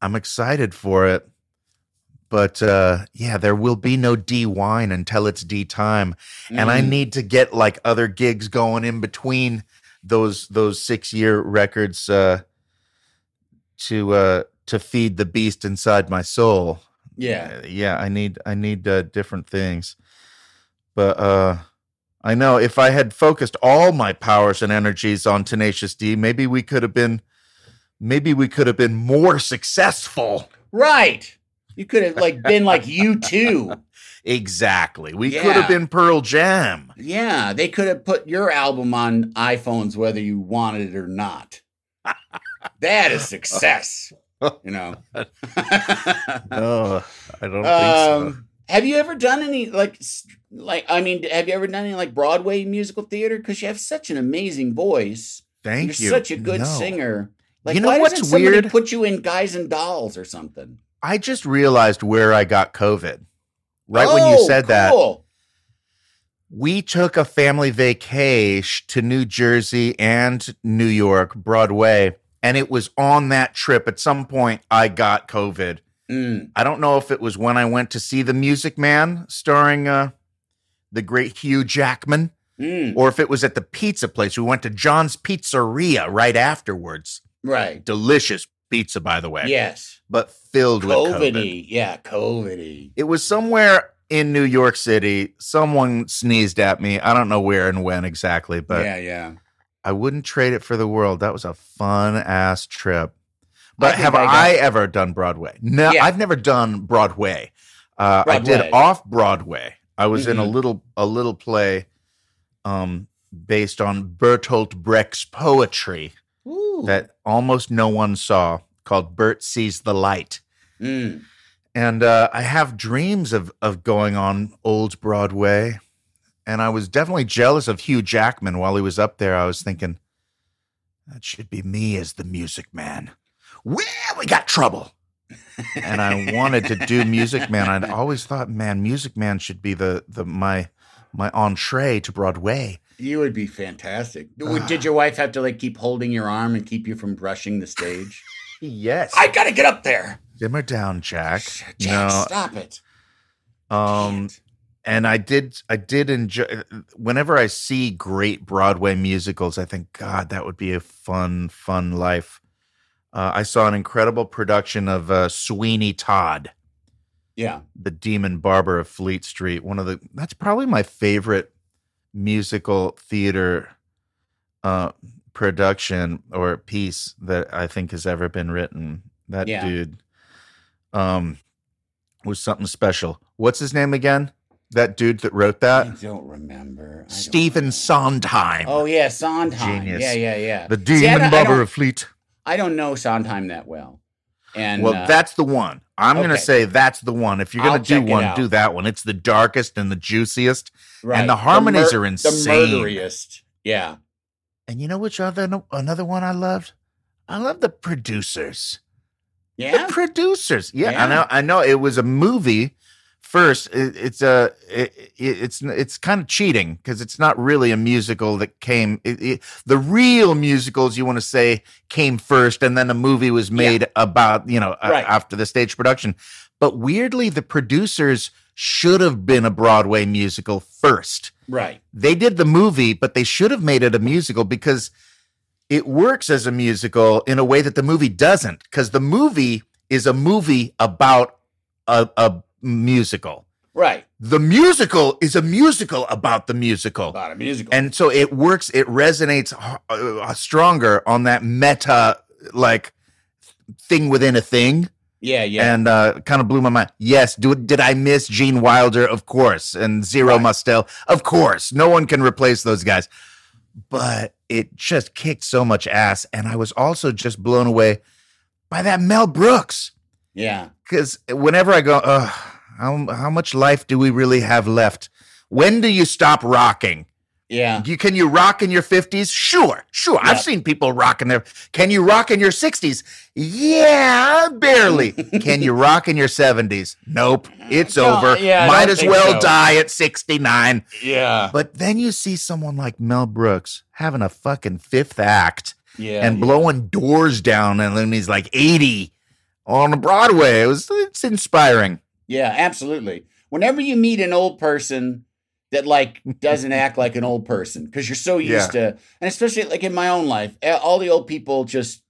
I'm excited for it. But uh, yeah, there will be no D wine until it's D time, and I Mm. need to get like other gigs going in between those those six year records uh, to uh, to feed the beast inside my soul. Yeah. Uh, yeah, I need I need uh, different things. But uh I know if I had focused all my powers and energies on Tenacious D, maybe we could have been maybe we could have been more successful. Right. You could have like been like U2. Exactly. We could have been Pearl Jam. Yeah, they could have put your album on iPhones whether you wanted it or not. that is success. You know. No, I don't think so. um, have you ever done any like like I mean, have you ever done any like Broadway musical theater? Because you have such an amazing voice. Thank You're you. such a good No. singer. Like, You know why what's doesn't somebody weird? Put you in Guys and Dolls or something. I just realized where I got COVID. Right when you Oh, said that, cool. we took a family vacation to New Jersey and New York, Broadway, and it was on that trip. At some point, I got COVID. Mm, I don't know if it was when I went to see The Music Man, starring uh, the great Hugh Jackman, mm, or if it was at the pizza place. We went to John's Pizzeria right afterwards. right. Delicious pizza, by the way, Yes. but filled with COVID. Yeah, COVID. It was somewhere in New York City. Someone sneezed at me. I don't know where and when exactly, but yeah, yeah. I wouldn't trade it for the world. That was a fun ass trip. But think have I I, ever done Broadway? No, Yeah. I've never done Broadway. Uh, I did off Broadway. I was in a Mhm. little a little play um, based on Bertolt Brecht's poetry Ooh. that almost no one saw called Bert Sees the Light. Mm. And uh, I have dreams of of going on old Broadway. And I was definitely jealous of Hugh Jackman while he was up there. I was thinking, that should be me as the music man. Well, we got trouble. and I wanted to do Music Man. I'd always thought, man, Music Man should be the the my my entree to Broadway. You would be fantastic. Would- Did your wife have to like keep holding your arm and keep you from brushing the stage? Yes. I gotta get up there. Simmer down, Jack. Jack, no. stop it. Um and I did I did enjoy whenever I see great Broadway musicals, I think God, that would be a fun fun life. Uh, I saw an incredible production of uh, Sweeney Todd, Yeah. the Demon Barber of Fleet Street. One of the that's probably my favorite musical theater uh, production or piece that I think has ever been written. That Yeah. dude um, was something special. What's his name again? That dude that wrote that? I don't remember. I Stephen. Sondheim. Oh yeah, Sondheim. Genius. Yeah, yeah, yeah. the See, I Demon don't- I Barber of Fleet. I don't know Sondheim that well. And well, uh, that's the one. I'm going to say that's the one. If you're going to do one, do that one. It's the darkest and the juiciest. right. the harmonies mur- are insane. The murderiest. Yeah. And you know which other another one I loved? I love the producers. Yeah. The producers. Yeah, Yeah. I know. I know. It was a movie. First, it, it's a it, it, it's it's kind of cheating because it's not really a musical that came. It, the real musicals you want to say came first, and then a movie was made about you know a- Right. after the stage production. But weirdly, the producers should have been a Broadway musical first Right. they did the movie, but they should have made it a musical because it works as a musical in a way that the movie doesn't. Because the movie is a movie about a, a musical. Right. The musical is a musical about the musical. About a musical. And so it works, it resonates uh, stronger on that meta, like thing within a thing yeah, yeah. and uh, kind of blew my mind. Yes, do, did I miss Gene Wilder? Of course, and Zero Right. Mostel. Of course, no one can replace those guys. But it just kicked so much ass, and I was also just blown away by that Mel Brooks. yeah. Because whenever I go, Ugh, how how much life do we really have left? When do you stop rocking? Yeah. You can you rock in your 50s? Sure, sure. I've seen people rock in their Can you rock in your 60s? Yeah, barely. can you rock in your 70s? Nope. It's No, over. yeah, Might as well so. die at 69. Yeah. But then you see someone like Mel Brooks having a fucking fifth act Yeah. and blowing doors down and then he's like 80 on Broadway. It was it's inspiring. Yeah, absolutely. Whenever you meet an old person that like doesn't act like an old person because you're so used to and especially like in my own life, all the old people just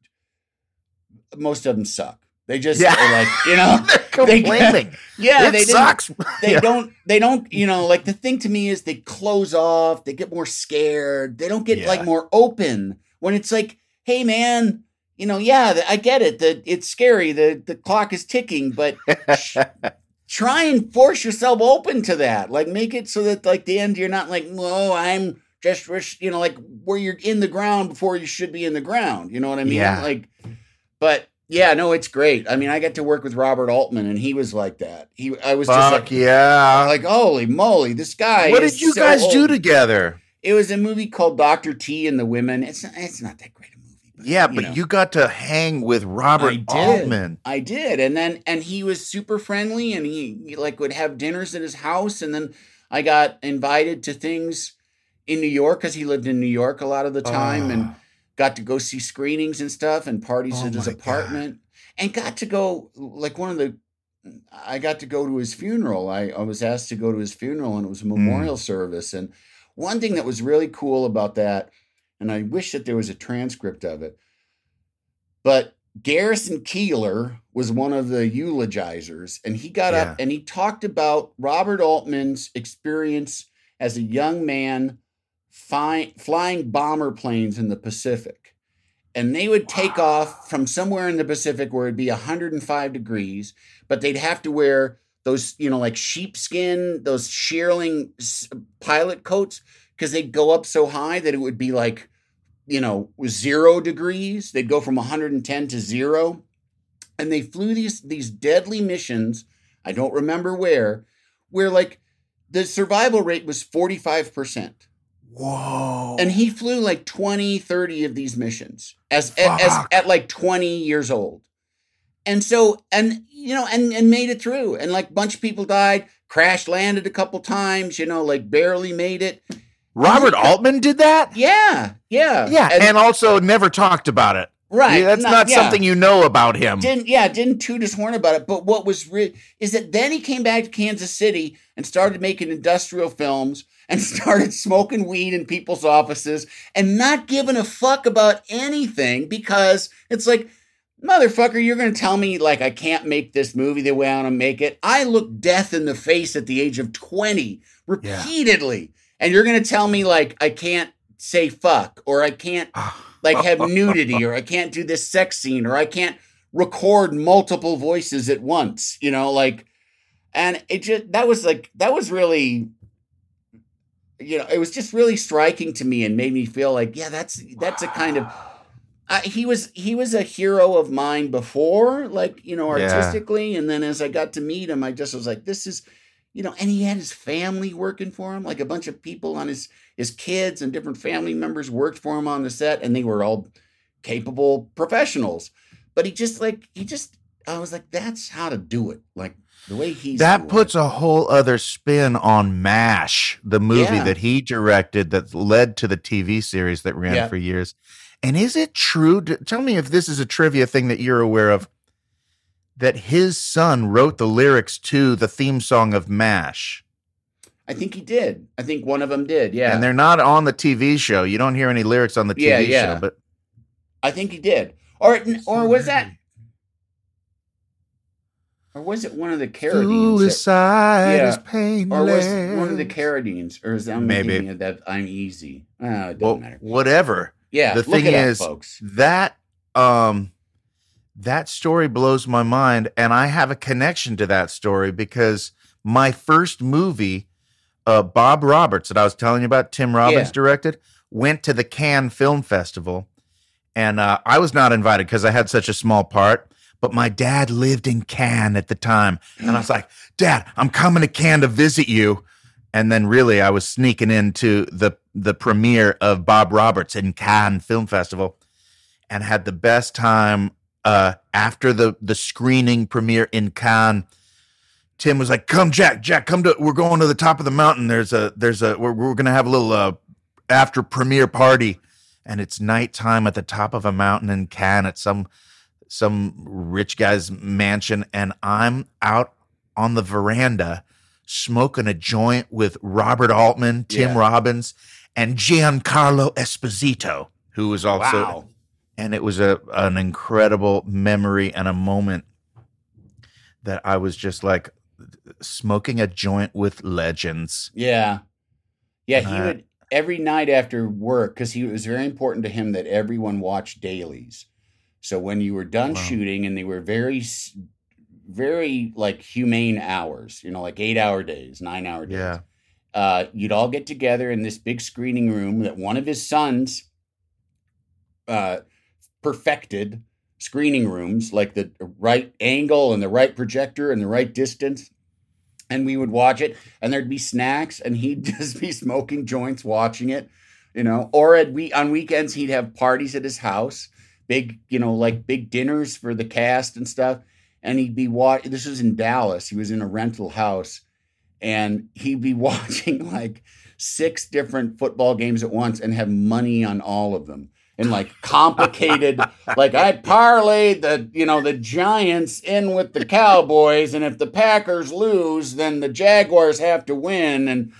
most of them suck. They just Yeah. like, you know, They're They- complaining. yeah, it they sucks. they Yeah. don't they don't you know like the thing to me is they close off they get more scared they don't get Yeah. like more open when it's like hey man you know yeah i get it that it's scary the the clock is ticking but sh- try and force yourself open to that like make it so that like the end you're not like whoa i'm just wish you know like where you're in the ground before you should be in the ground you know what i mean Yeah. like but yeah no it's great i mean i got to work with robert altman and he was like that he i was just like yeah. like holy moly this guy what did you so guys do together? it was a movie called dr t and the women it's not, it's not that great a movie Yeah, but know. you got to hang with Robert I did. Altman. I did, and then and he was super friendly, and he, he, like would have dinners at his house, and then I got invited to things in New York because he lived in New York a lot of the time, and ah. got to go see screenings and stuff and parties Oh at his my God. apartment, and got to go like one of the. I got to go to his funeral. I, I was asked to go to his funeral, and it was a hmm. memorial service. And one thing that was really cool about that, and I wish that there was a transcript of it, but Garrison Keillor was one of the eulogizers, and he got up and he talked about Robert Altman's experience as a young man fi- flying bomber planes in the Pacific. And they would take off from somewhere in the Pacific where it'd be 105 degrees, but they'd have to wear those, you know, like sheepskin, those shearling pilot coats, because they'd go up so high that it would be like you know, zero degrees. They'd go from 110 to zero. And they flew these these deadly missions. I don't remember where, where like the survival rate was 45%. Whoa. And he flew like 20, 30 of these missions as, as at like 20 years old. And so, and you know, and and made it through. And like a bunch of people died, crash landed a couple times, you know, like barely made it. Robert Altman did that? Yeah, yeah. Yeah, and, And- also never talked about it. right. Yeah, that's not, yeah. something you know about him. didn't yeah didn't toot his horn about it but what was re- is that then he came back to kansas city and started making industrial films and started smoking weed in people's offices and not giving a fuck about anything because it's like motherfucker you're going to tell me like i can't make this movie the way i want to make it i looked death in the face at the age of 20 repeatedly and you're going to tell me like i can't say fuck or i can't like have nudity or I can't do this sex scene or I can't record multiple voices at once, you know, like and it just that was like that was really you know, it was just really striking to me and made me feel like, yeah, that's that's a kind of I, he was he was a hero of mine before, like you know, Yeah. artistically, and then as I got to meet him, I just was like, this is, you know, and he had his family working for him, like a bunch of people on his his kids and different family members worked for him on the set, and they were all capable professionals. But he just like he just, I was like, that's how to do it, like the way he's that puts it. a whole other spin on MASH, the movie Yeah. that he directed that led to the TV series that ran Yeah. for years. And is it true? Tell me if this is a trivia thing that you're aware of that his son wrote the lyrics to the theme song of MASH. I think he did. I think one of them did. Yeah, And they're not on the TV show. You don't hear any lyrics on the TV Yeah, yeah. show, but I think he did. Or or was that? Or was it one of the Carradines? that- suicide Yeah. is painless. or was it one of the Carradines? Or is that Maybe. thinking of that I'm easy? Oh, it doesn't well, matter. whatever. Yeah, the look thing it up, is folks. that um that story blows my mind and i have a connection to that story because my first movie uh bob roberts that i was telling you about tim robbins Yeah. directed went to the cannes film festival and uh, i was not invited because i had such a small part but my dad lived in cannes at the time and i was like dad i'm coming to cannes to visit you and then really I was sneaking into the the premiere of Bob Roberts in Cannes Film Festival, and had the best time. Uh, after the the screening premiere in Cannes, Tim was like, "Come, Jack, Jack, come to. We're going to the top of the mountain. There's a there's a we're we're gonna have a little uh, after premiere party." and it's nighttime at the top of a mountain in Cannes at some some rich guy's mansion, and I'm out on the veranda smoking a joint with Robert Altman, Tim Yeah. Robbins, and Giancarlo Esposito, who was also Wow. And it was a an incredible memory and a moment that I was just like smoking a joint with legends. Yeah. Yeah, he Uh, would every night after work because he it was very important to him that everyone watch dailies. So when you were done Wow. shooting and they were very very like humane hours, you know, like 8-hour days, 9-hour days. Yeah. Uh you'd all get together in this big screening room that one of his sons uh perfected screening rooms like the right angle and the right projector and the right distance and we would watch it and there'd be snacks and he'd just be smoking joints watching it you know or at we on weekends he'd have parties at his house big you know like big dinners for the cast and stuff and he'd be watching this was in dallas he was in a rental house and he'd be watching like six different football games at once and have money on all of them and like complicated like I parlayed the you know the Giants in with the Cowboys, and if the Packers lose, then the Jaguars have to win, and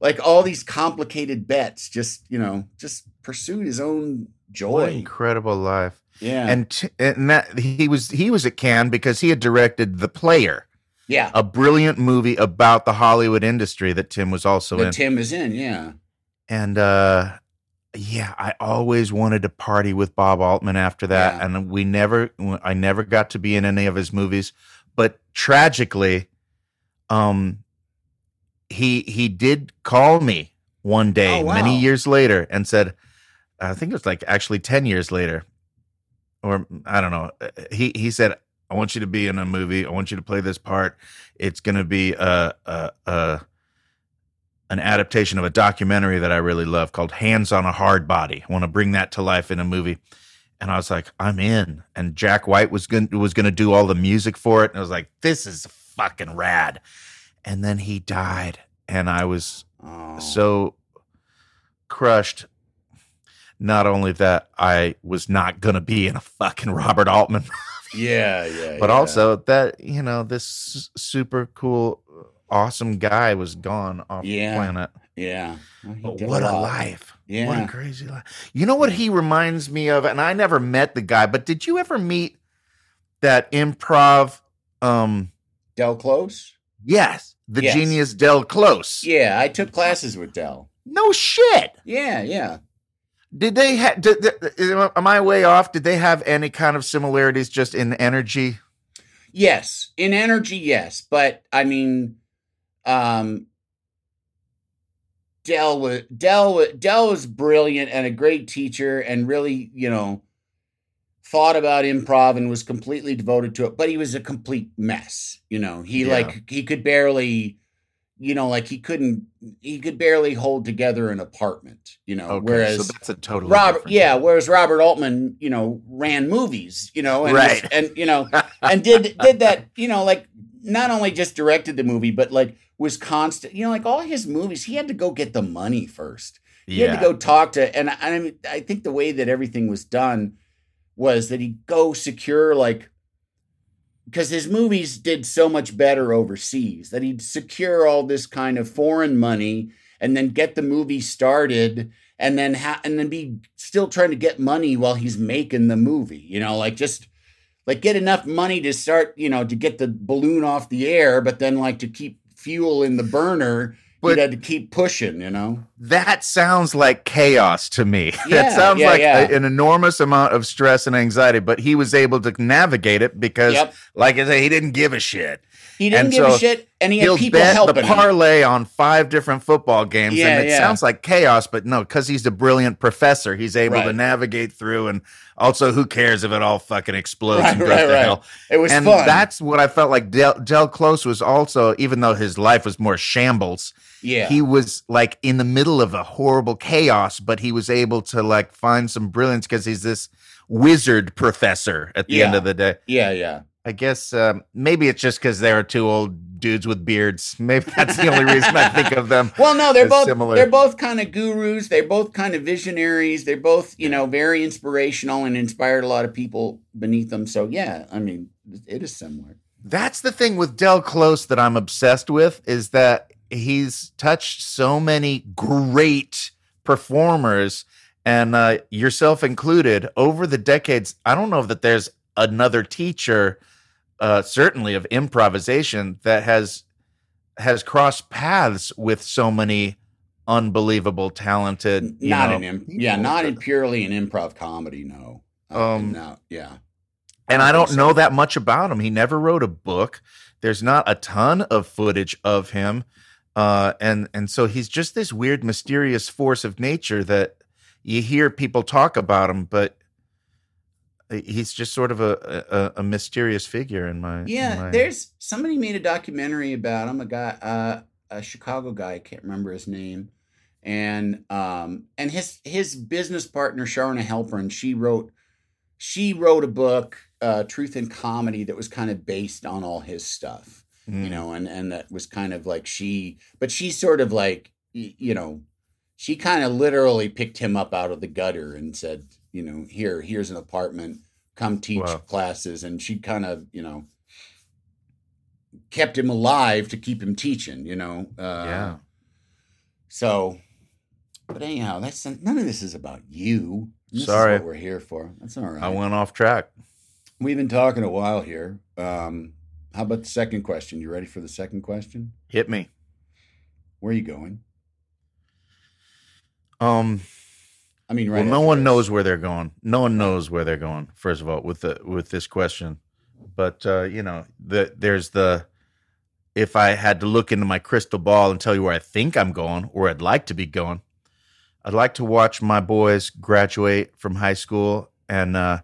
like all these complicated bets. Just you know, just pursued his own What joy. incredible life. Yeah, and t- and that he was he was at Cannes because he had directed The Player, yeah. a brilliant movie about the Hollywood industry that Tim was also that in. Tim is in. Yeah, and uh yeah, I always wanted to party with Bob Altman after that Yeah. and we never I never got to be in any of his movies, but tragically um he he did call me one day Oh, wow. many years later and said I think it was like actually 10 years later or I don't know. Uh, uh, he he said I want you to be in a movie. I want you to play this part. It's going to be a a a an adaptation of a documentary that I really love called Hands on a Hardbody. I want to bring that to life in a movie. And I was like, I'm in. And Jack White was going was going to do all the music for it. And I was like, this is fucking rad. And then he died, and I was oh. so crushed. Not only that, I was not going to be in a fucking Robert Altman, yeah, yeah. but yeah. also that you know this super cool, awesome guy was gone off Yeah. the planet. yeah. Well, But what a life! What a crazy life! You know what he reminds me of, and I never met the guy, but did you ever meet that improv? Um, Del Close. yes, the Yes. genius Del Close. Yeah, I took classes with Del. No shit. Yeah, yeah. Did they have? Am I way off? Did they have any kind of similarities just in energy? Yes, in energy, yes, but I mean, um, Del was Del Del was brilliant and a great teacher, and really, you know, thought about improv and was completely devoted to it. But he was a complete mess. You know, he Yeah. like he could barely, you know, like he couldn't he could barely hold together an apartment. You know, whereas so that's a totally Robert, yeah. Whereas Robert Altman, you know, ran movies, you know, and was- Right. and you know, and did did that, you know, like not only just directed the movie, but like was constant, you know, like all his movies, he had to go get the money first. He had to go talk to, and I, I mean, I think the way that everything was done was that he'd go secure like because his movies did so much better overseas that he'd secure all this kind of foreign money and then get the movie started and then ha- and then be still trying to get money while he's making the movie you know like just like get enough money to start you know to get the balloon off the air but then like to keep fuel in the burner But- you'd had to keep pushing you know That sounds like chaos to me. Yeah, that sounds yeah, like yeah. a- an enormous amount of stress and anxiety, but he was able to navigate it because, Yep. like I say, he didn't give a shit. He didn't And give so- a shit. and he had he'll people bet helping the him. parlay on five different football games, Yeah, and it yeah. sounds like chaos, but no, because he's a brilliant professor, he's able to navigate through. And also, who cares if it all fucking explodes Right, and goes right, to right. hell? It was and fun. that's what I felt like. Del, Del Close was also, even though his life was more shambles, yeah. he was like in the middle of a horrible chaos, but he was able to like find some brilliance because he's this wizard professor at the end of the day. yeah, yeah. I guess um, maybe it's just because they're two old dudes with beards. Maybe that's the only reason I think of them. Well, no, they're both similar. they're both kind of gurus. They're both kind of visionaries. They're both, you know, very inspirational and inspired a lot of people beneath them. So yeah, I mean, it is similar. That's the thing with Del Close that I'm obsessed with is that he's touched so many great performers, and uh, yourself included, over the decades. I don't know that there's another teacher, uh, certainly of improvisation, that has has crossed paths with so many unbelievable, talented. you not know, in im- yeah, not in purely an improv comedy. No, Uh, Um, no, yeah. and I don't know that much about him. He never wrote a book. There's not a ton of footage of him, uh, and and so he's just this weird, mysterious force of nature that you hear people talk about him, but he's just sort of a a, a mysterious figure in my in Yeah, my- there's somebody made a documentary about him. A guy, uh, a Chicago guy, I can't remember his name, and um, and his his business partner Charna Halpern. She wrote she wrote a book, uh, Truth in Comedy, that was kind of based on all his stuff, Mm. you know, and and that was kind of like she, but she sort of like you know, she kind of literally picked him up out of the gutter and said, you know, here, here's an apartment, come teach Wow. classes, and she kind of, you know kept him alive to keep him teaching, you know. Uh, yeah. So, but anyhow, that's none of this is about you. This Sorry. is what we're here for. That's all right. I went off track. We've been talking a while here. Um, how about the second question? You ready for the second question? Hit me. Where are you going? Um. I mean, right. well, no one this. knows where they're going. No one knows where they're going. First of all, with the with this question, but uh, you know, the there's the if I had to look into my crystal ball and tell you where I think I'm going or I'd like to be going, I'd like to watch my boys graduate from high school and uh,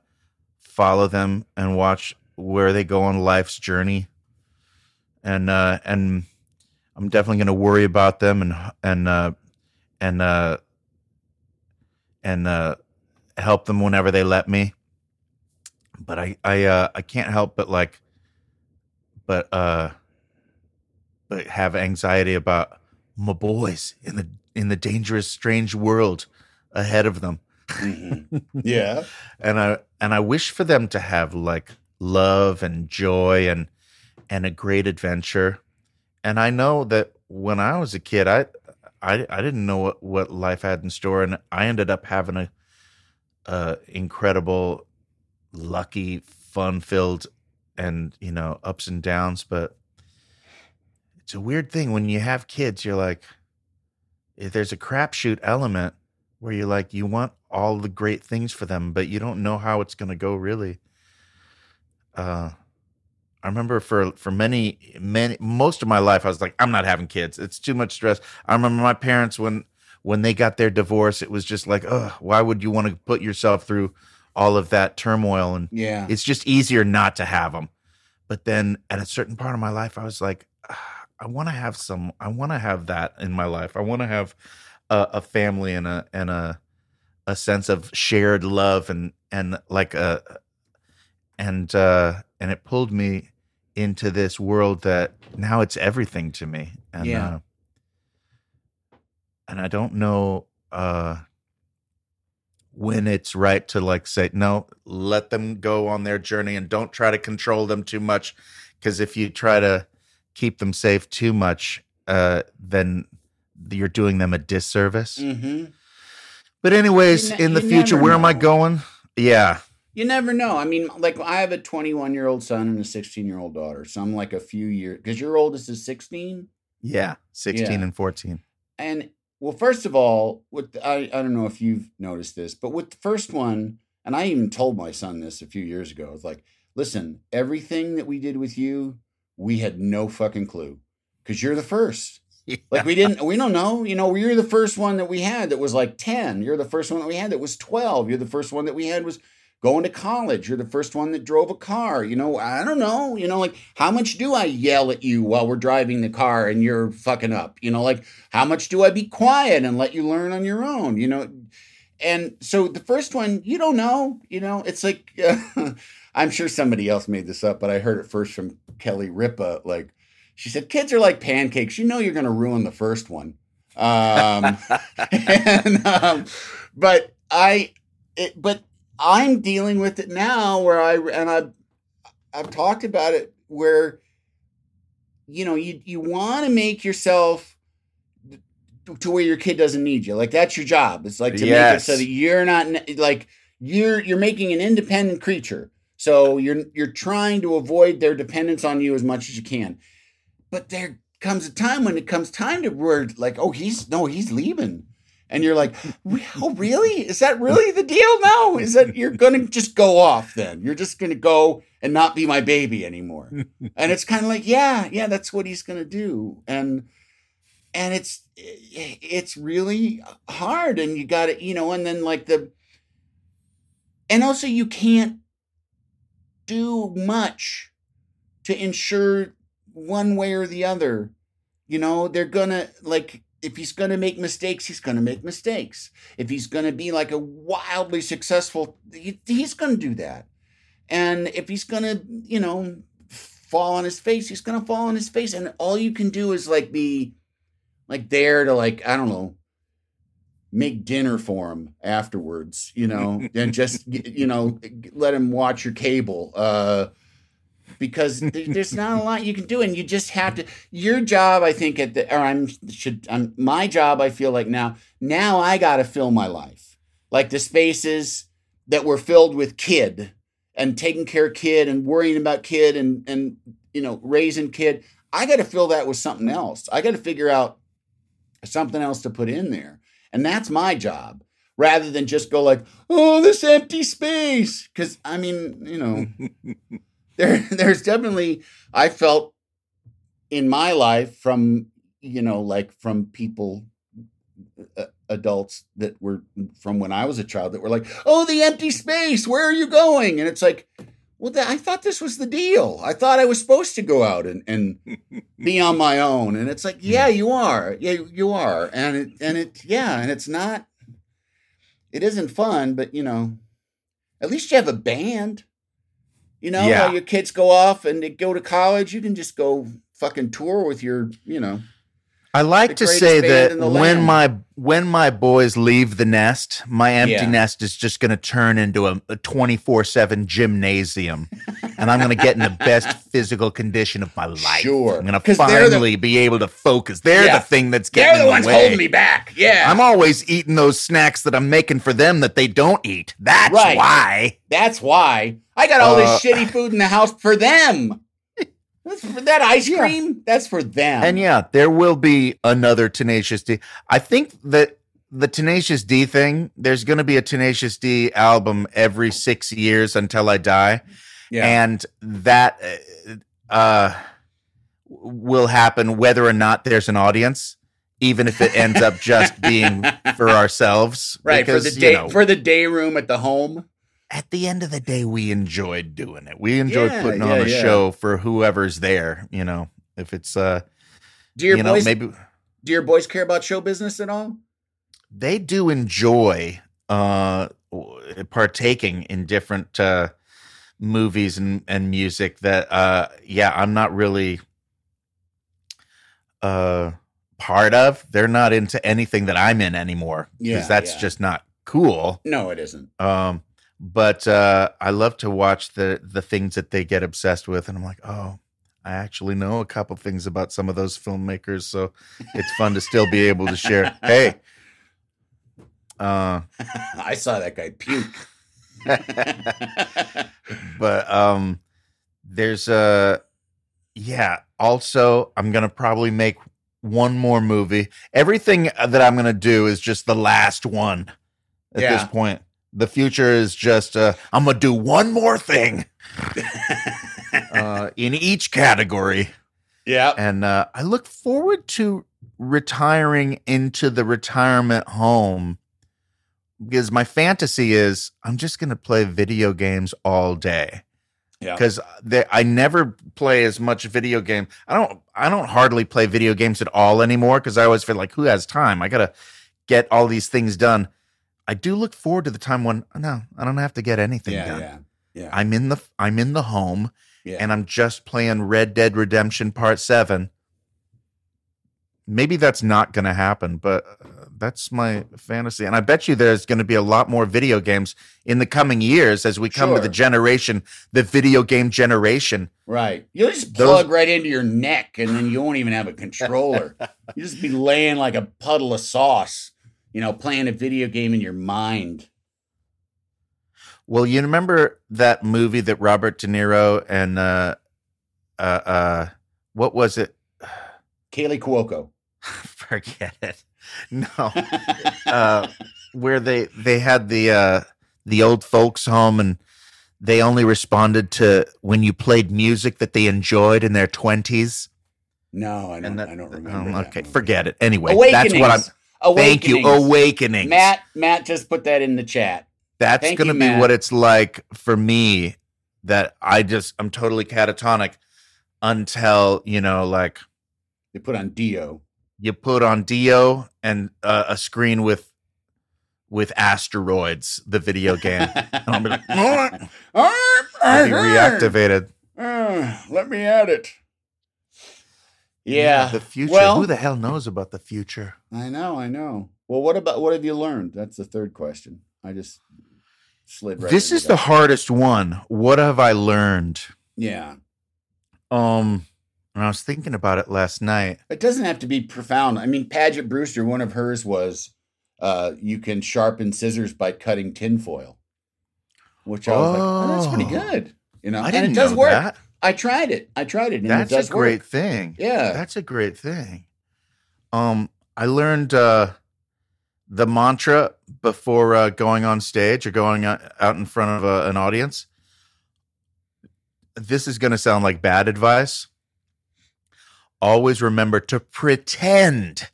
follow them and watch where they go on life's journey. And uh, and I'm definitely going to worry about them and and uh, and uh, and uh, help them whenever they let me. But I I uh, I can't help but like, but uh, but have anxiety about my boys in the in the dangerous, strange world ahead of them. Mhm. yeah. and I and I wish for them to have like love and joy and and a great adventure. And I know that when I was a kid, I I I didn't know what, what life had in store, and I ended up having a, a incredible, lucky, fun filled, and you know ups and downs. But it's a weird thing when you have kids. You're like, if there's a crapshoot element where you're like you want all the great things for them, but you don't know how it's going to go really. Uh, I remember for for many many most of my life, I was like, I'm not having kids. It's too much stress. I remember my parents when when they got their divorce, it was just like, oh, why would you want to put yourself through all of that turmoil? And Yeah. it's just easier not to have them. But then at a certain part of my life, I was like, ah, I want to have some. I want to have that in my life. I want to have a, a family and a and a a sense of shared love and and like a and uh and it pulled me into this world that now it's everything to me and Yeah. uh, and I don't know uh when it's right to like say no let them go on their journey and don't try to control them too much because if you try to keep them safe too much uh then you're doing them a disservice. Hmm but anyways ne- in the future where am i going? Yeah You never know. I mean, like I have a 21 year old son and a 16 year old daughter. So I'm like a few years because your oldest is 16. yeah 16 Yeah. and 14 And well, first of all, with I, I don't know if you've noticed this, but with the first one, and I even told my son this a few years ago. It's like, listen, everything that we did with you, we had no fucking clue. because you're the first. Like we didn't, we don't know. You know, you're the first one that we had that was like 10. You're the first one that we had that was 12. You're the first one that we had was going to college. You're the first one that drove a car. You know, I don't know. You know, like how much do I yell at you while we're driving the car and you're fucking up? You know, like how much do I be quiet and let you learn on your own? You know, and so the first one, you don't know. You know, it's like uh, I'm sure somebody else made this up, but I heard it first from Kelly Ripa. Like she said, kids are like pancakes. You know, you're going to ruin the first one. Um, and, um, but I, it, but I'm dealing with it now where I and I've I've talked about it where you know you you want to make yourself to where your kid doesn't need you. Like that's your job. It's like to yes. make it so that you're not like you're you're making an independent creature. So you're you're trying to avoid their dependence on you as much as you can. But there comes a time when it comes time to where like, oh, he's no, he's leaving and you're like, oh, really? Is that really the deal now? Is that you're going to just go off then? You're just going to go and not be my baby anymore. and it's kind of like, yeah, yeah, that's what he's going to do. And, and it's, it's really hard. And you got to, you know, and then like the, and also you can't do much to ensure one way or the other. You know, they're going to like, if he's going to make mistakes, he's going to make mistakes. If he's going to be like a wildly successful, he, he's going to do that. And if he's going to, you know, fall on his face, he's going to fall on his face. And all you can do is like be like there to like, I don't know, make dinner for him afterwards, you know, and just, you know, let him watch your cable. Uh, because there's not a lot you can do, and you just have to. Your job, I think, at the or I'm should I'm, my job. I feel like now now I got to fill my life, like the spaces that were filled with kid and taking care of kid and worrying about kid and and you know raising kid. I got to fill that with something else. I got to figure out something else to put in there, and that's my job rather than just go like, oh, this empty space. Because I mean, you know, there there's definitely I felt in my life from you know like from people uh, adults that were from when I was a child that were like, "Oh, the empty space. Where are you going?" And it's like, well, th- I thought this was the deal. I thought I was supposed to go out and, and be on my own. And it's like, yeah, you are. Yeah, you are. And it and it yeah, and it's not. It isn't fun, but you know, at least you have a band. You know, yeah. your kids go off and they go to college, you can just go fucking tour with your, you know. I like to say that when my when my boys leave the nest, my empty yeah. nest is just going to turn into a twenty four seven gymnasium, and I'm going to get in the best physical condition of my life. Sure, I'm going to finally the, be able to focus. They're yeah. the thing that's getting. They're the ones holding me back. Yeah, I'm always eating those snacks that I'm making for them that they don't eat. That's right. why. That's why I got all uh, this shitty food in the house for them. That's for that ice cream. Yeah. That's for them. And yeah, there will be another Tenacious D. I think that the Tenacious D thing, there's going to be a Tenacious D album every six years until I die. Yeah. And that uh, uh will happen whether or not there's an audience, even if it ends up just being for ourselves. Right. Because, for the day, you know, for the day room at the home at the end of the day, we enjoyed doing it. We enjoyed yeah, putting yeah, on a yeah. show for whoever's there. You know, if it's uh, do your you boys know, maybe do your boys care about show business at all? They do enjoy uh partaking in different uh movies and and music that uh yeah i'm not really uh part of they're not into anything that i'm in anymore because yeah, that's just not cool no it isn't um but uh, I love to watch the the things that they get obsessed with, and I'm like, oh, I actually know a couple things about some of those filmmakers, so it's fun to still be able to share. Hey, uh, I saw that guy puke. but um, there's a yeah. Also, I'm gonna probably make one more movie. Everything that I'm gonna do is just the last one at yeah. this point the future is just uh, I'm gonna do one more thing uh, in each category, Yeah. and uh, I look forward to retiring into the retirement home because my fantasy is I'm just going to play video games all day Yeah. because I never play as much video game. I don't I don't hardly play video games at all anymore because I always feel like who has time? I gotta get all these things done. I do look forward to the time when no, I don't have to get anything Yeah. done. Yeah. Yeah. I'm in the I'm in the home yeah. and I'm just playing Red Dead Redemption Part 7. Maybe that's not going to happen, but uh, that's my fantasy. And I bet you there's going to be a lot more video games in the coming years as we come to the generation, the video game generation. Right. You'll just Those- plug right into your neck and then you won't even have a controller. you just be laying like a puddle of sauce, you know, playing a video game in your mind. Well, you remember that movie that Robert De Niro and uh uh uh what was it? Kaley Cuoco. Forget it. No. uh, where they they had the uh, the old folks home and they only responded to when you played music that they enjoyed in their twenties. no, I don't, that, I don't oh, remember. that okay, forget it. Anyway, that's what I'm. Thank you. Awakening. Matt, Matt just put that in the chat. that's thank going to you, be Matt. what it's like for me. That I just I'm totally catatonic until you know like They put on Dio. you put on Dio and uh, a screen with with asteroids, the video game. and I'll be like, "Oh, I'll be reactivated. Uh, let me at it. Yeah. the future. Well, Who the hell knows about the future? I know, I know. Well, what about what have you learned? That's the third question. I just slid right. this into is the that. hardest one. What have I learned? yeah. Um, and I was thinking about it last night. It doesn't have to be profound. I mean, Paget Brewster, one of hers was uh, you can sharpen scissors by cutting tinfoil, which I was like, oh, that's pretty Oh. good. You know, I didn't it does know work. that. I tried it. I tried it, and That's it does a great work. thing. Yeah. That's a great thing. Um, I learned uh, the mantra before uh, going on stage or going out in front of uh, an audience. This is going to sound like bad advice. Always remember to pretend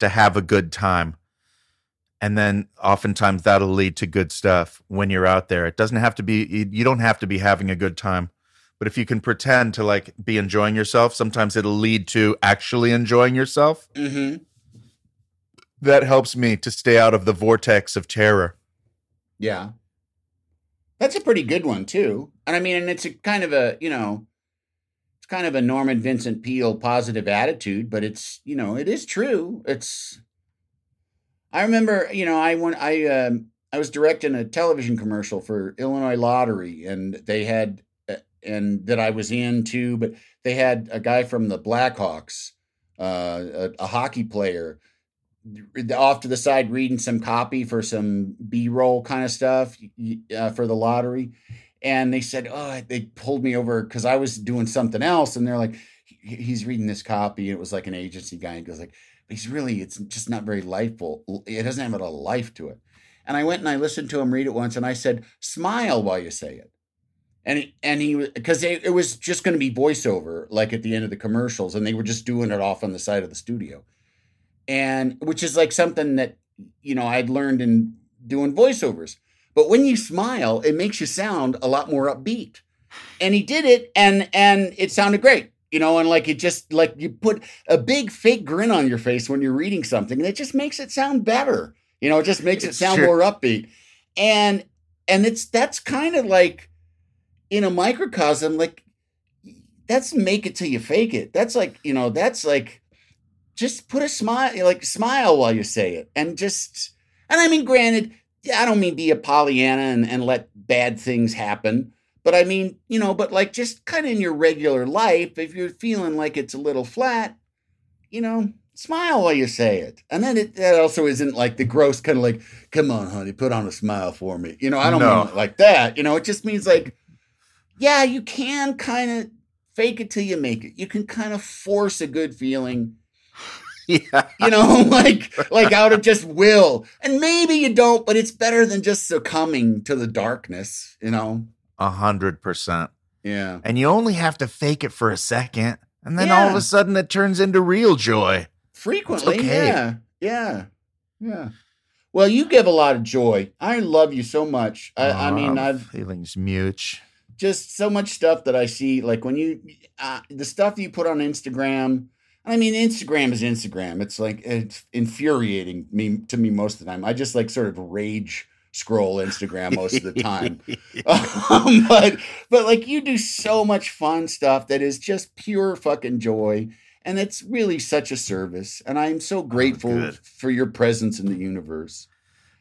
to have a good time. And then oftentimes that'll lead to good stuff when you're out there. It doesn't have to be, you don't have to be having a good time. But if you can pretend to like be enjoying yourself, sometimes it'll lead to actually enjoying yourself. Mm-hmm. That helps me to stay out of the vortex of terror. Yeah. That's a pretty good one too. And I mean, and it's a kind of a, you know, it's kind of a Norman Vincent Peale positive attitude, but it's, you know, it is true. It's I remember, you know, I went I um I was directing a television commercial for Illinois Lottery and they had and that I was in too, but they had a guy from the Blackhawks, uh, a, a hockey player off to the side reading some copy for some b-roll kind of stuff uh, for the lottery. And they said oh they pulled me over because i was doing something else and they're like he's reading this copy it was like an agency guy and goes like he's really it's just not very lifeful it doesn't have a lot of life to it. And i went and i listened to him read it once and i said smile while you say it and he, and he because it was just going to be voiceover like at the end of the commercials and they were just doing it off on the side of the studio and which is like something that you know I'd learned in doing voiceovers. But when you smile, it makes you sound a lot more upbeat. And he did it, and and it sounded great, you know. And like it just like you put a big fake grin on your face when you're reading something, and it just makes it sound better. You know, it just makes it sound true. more upbeat. And and it's that's kind of like in a microcosm, like that's make it till you fake it. That's like you know, that's like just put a smile like smile while you say it and just and i mean granted i don't mean be a pollyanna and, and let bad things happen but i mean you know but like just kind of in your regular life if you're feeling like it's a little flat you know smile while you say it and then it that also isn't like the gross kind of like come on honey put on a smile for me you know i don't No. mean like that you know it just means like yeah you can kind of fake it till you make it you can kind of force a good feeling Yeah. you know, like like out of just will. And maybe you don't, but it's better than just succumbing to the darkness, you know. A hundred percent. Yeah. And you only have to fake it for a second. And then all of a sudden it turns into real joy. Frequently, okay. yeah, yeah, yeah. Well, you give a lot of joy. I love you so much. I, I mean, Oh, I've feelings mute. Just so much stuff that I see. Like when you, uh, the stuff you put on Instagram. I mean, Instagram is Instagram. It's like it's infuriating me to me most of the time. I just like sort of rage scroll Instagram most of the time. um, but but like you do so much fun stuff that is just pure fucking joy and it's really such a service and i'm so grateful good. for your presence in the universe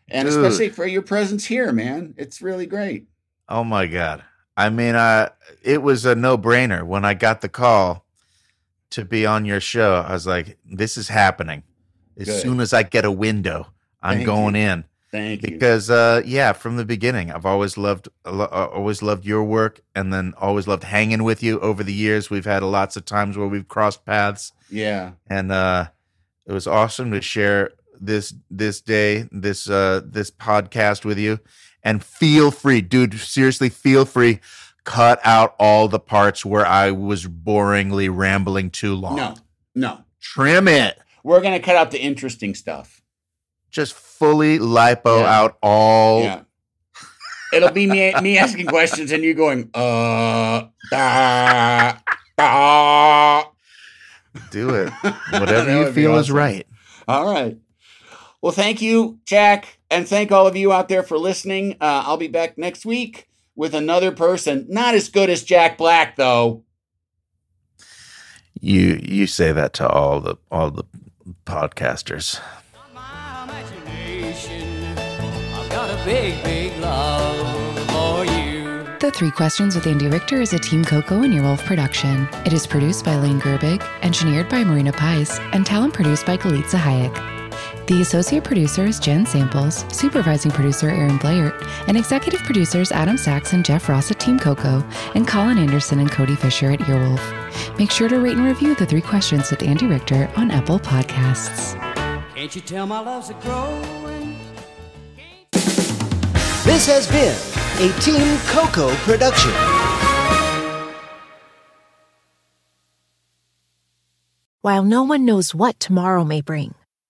and Dude. especially for your presence here man it's really great Oh my god. I mean, uh, it was a no-brainer when I got the call to be on your show. I was like, "This is happening." As Good. soon as I get a window, I'm Thank going you. in thank you because, uh, yeah, from the beginning, I've always loved, uh, always loved your work, and then always loved hanging with you. Over the years, we've had lots of times where we've crossed paths, yeah and uh, it was awesome to share this this day, this uh, this podcast with you. And feel free, dude. Seriously, feel free. Cut out all the parts where I was boringly rambling too long. no no Trim it. we're gonna cut out the interesting stuff Just fully lipo Yeah. out all. yeah it'll be me me asking questions and you going uh da, da. Do it. Whatever you feel is right. All right. Well, thank you, Jack, and thank all of you out there for listening. Uh, I'll be back next week with another person. Not as good as Jack Black, though. You you say that to all the all the podcasters. My imagination, I've got a big, big love for you. The Three Questions with Andy Richter is a Team Coco and Earwolf production. It is produced by Lane Gerbig, engineered by Marina Pice, and talent produced by Galitza Hayek. The associate producer is Jen Samples, supervising producer Aaron Blair, and executive producers Adam Sachs and Jeff Ross at Team Coco, and Colin Anderson and Cody Fisher at Earwolf. Make sure to rate and review The Three Questions with Andy Richter on Apple Podcasts. Can't you tell my love's a growing? This has been a Team Coco production. While no one knows what tomorrow may bring,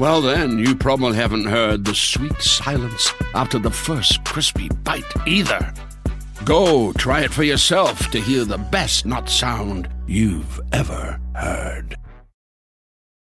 Well, then, you probably haven't heard the sweet silence after the first crispy bite either. Go try it for yourself to hear the best not sound you've ever heard.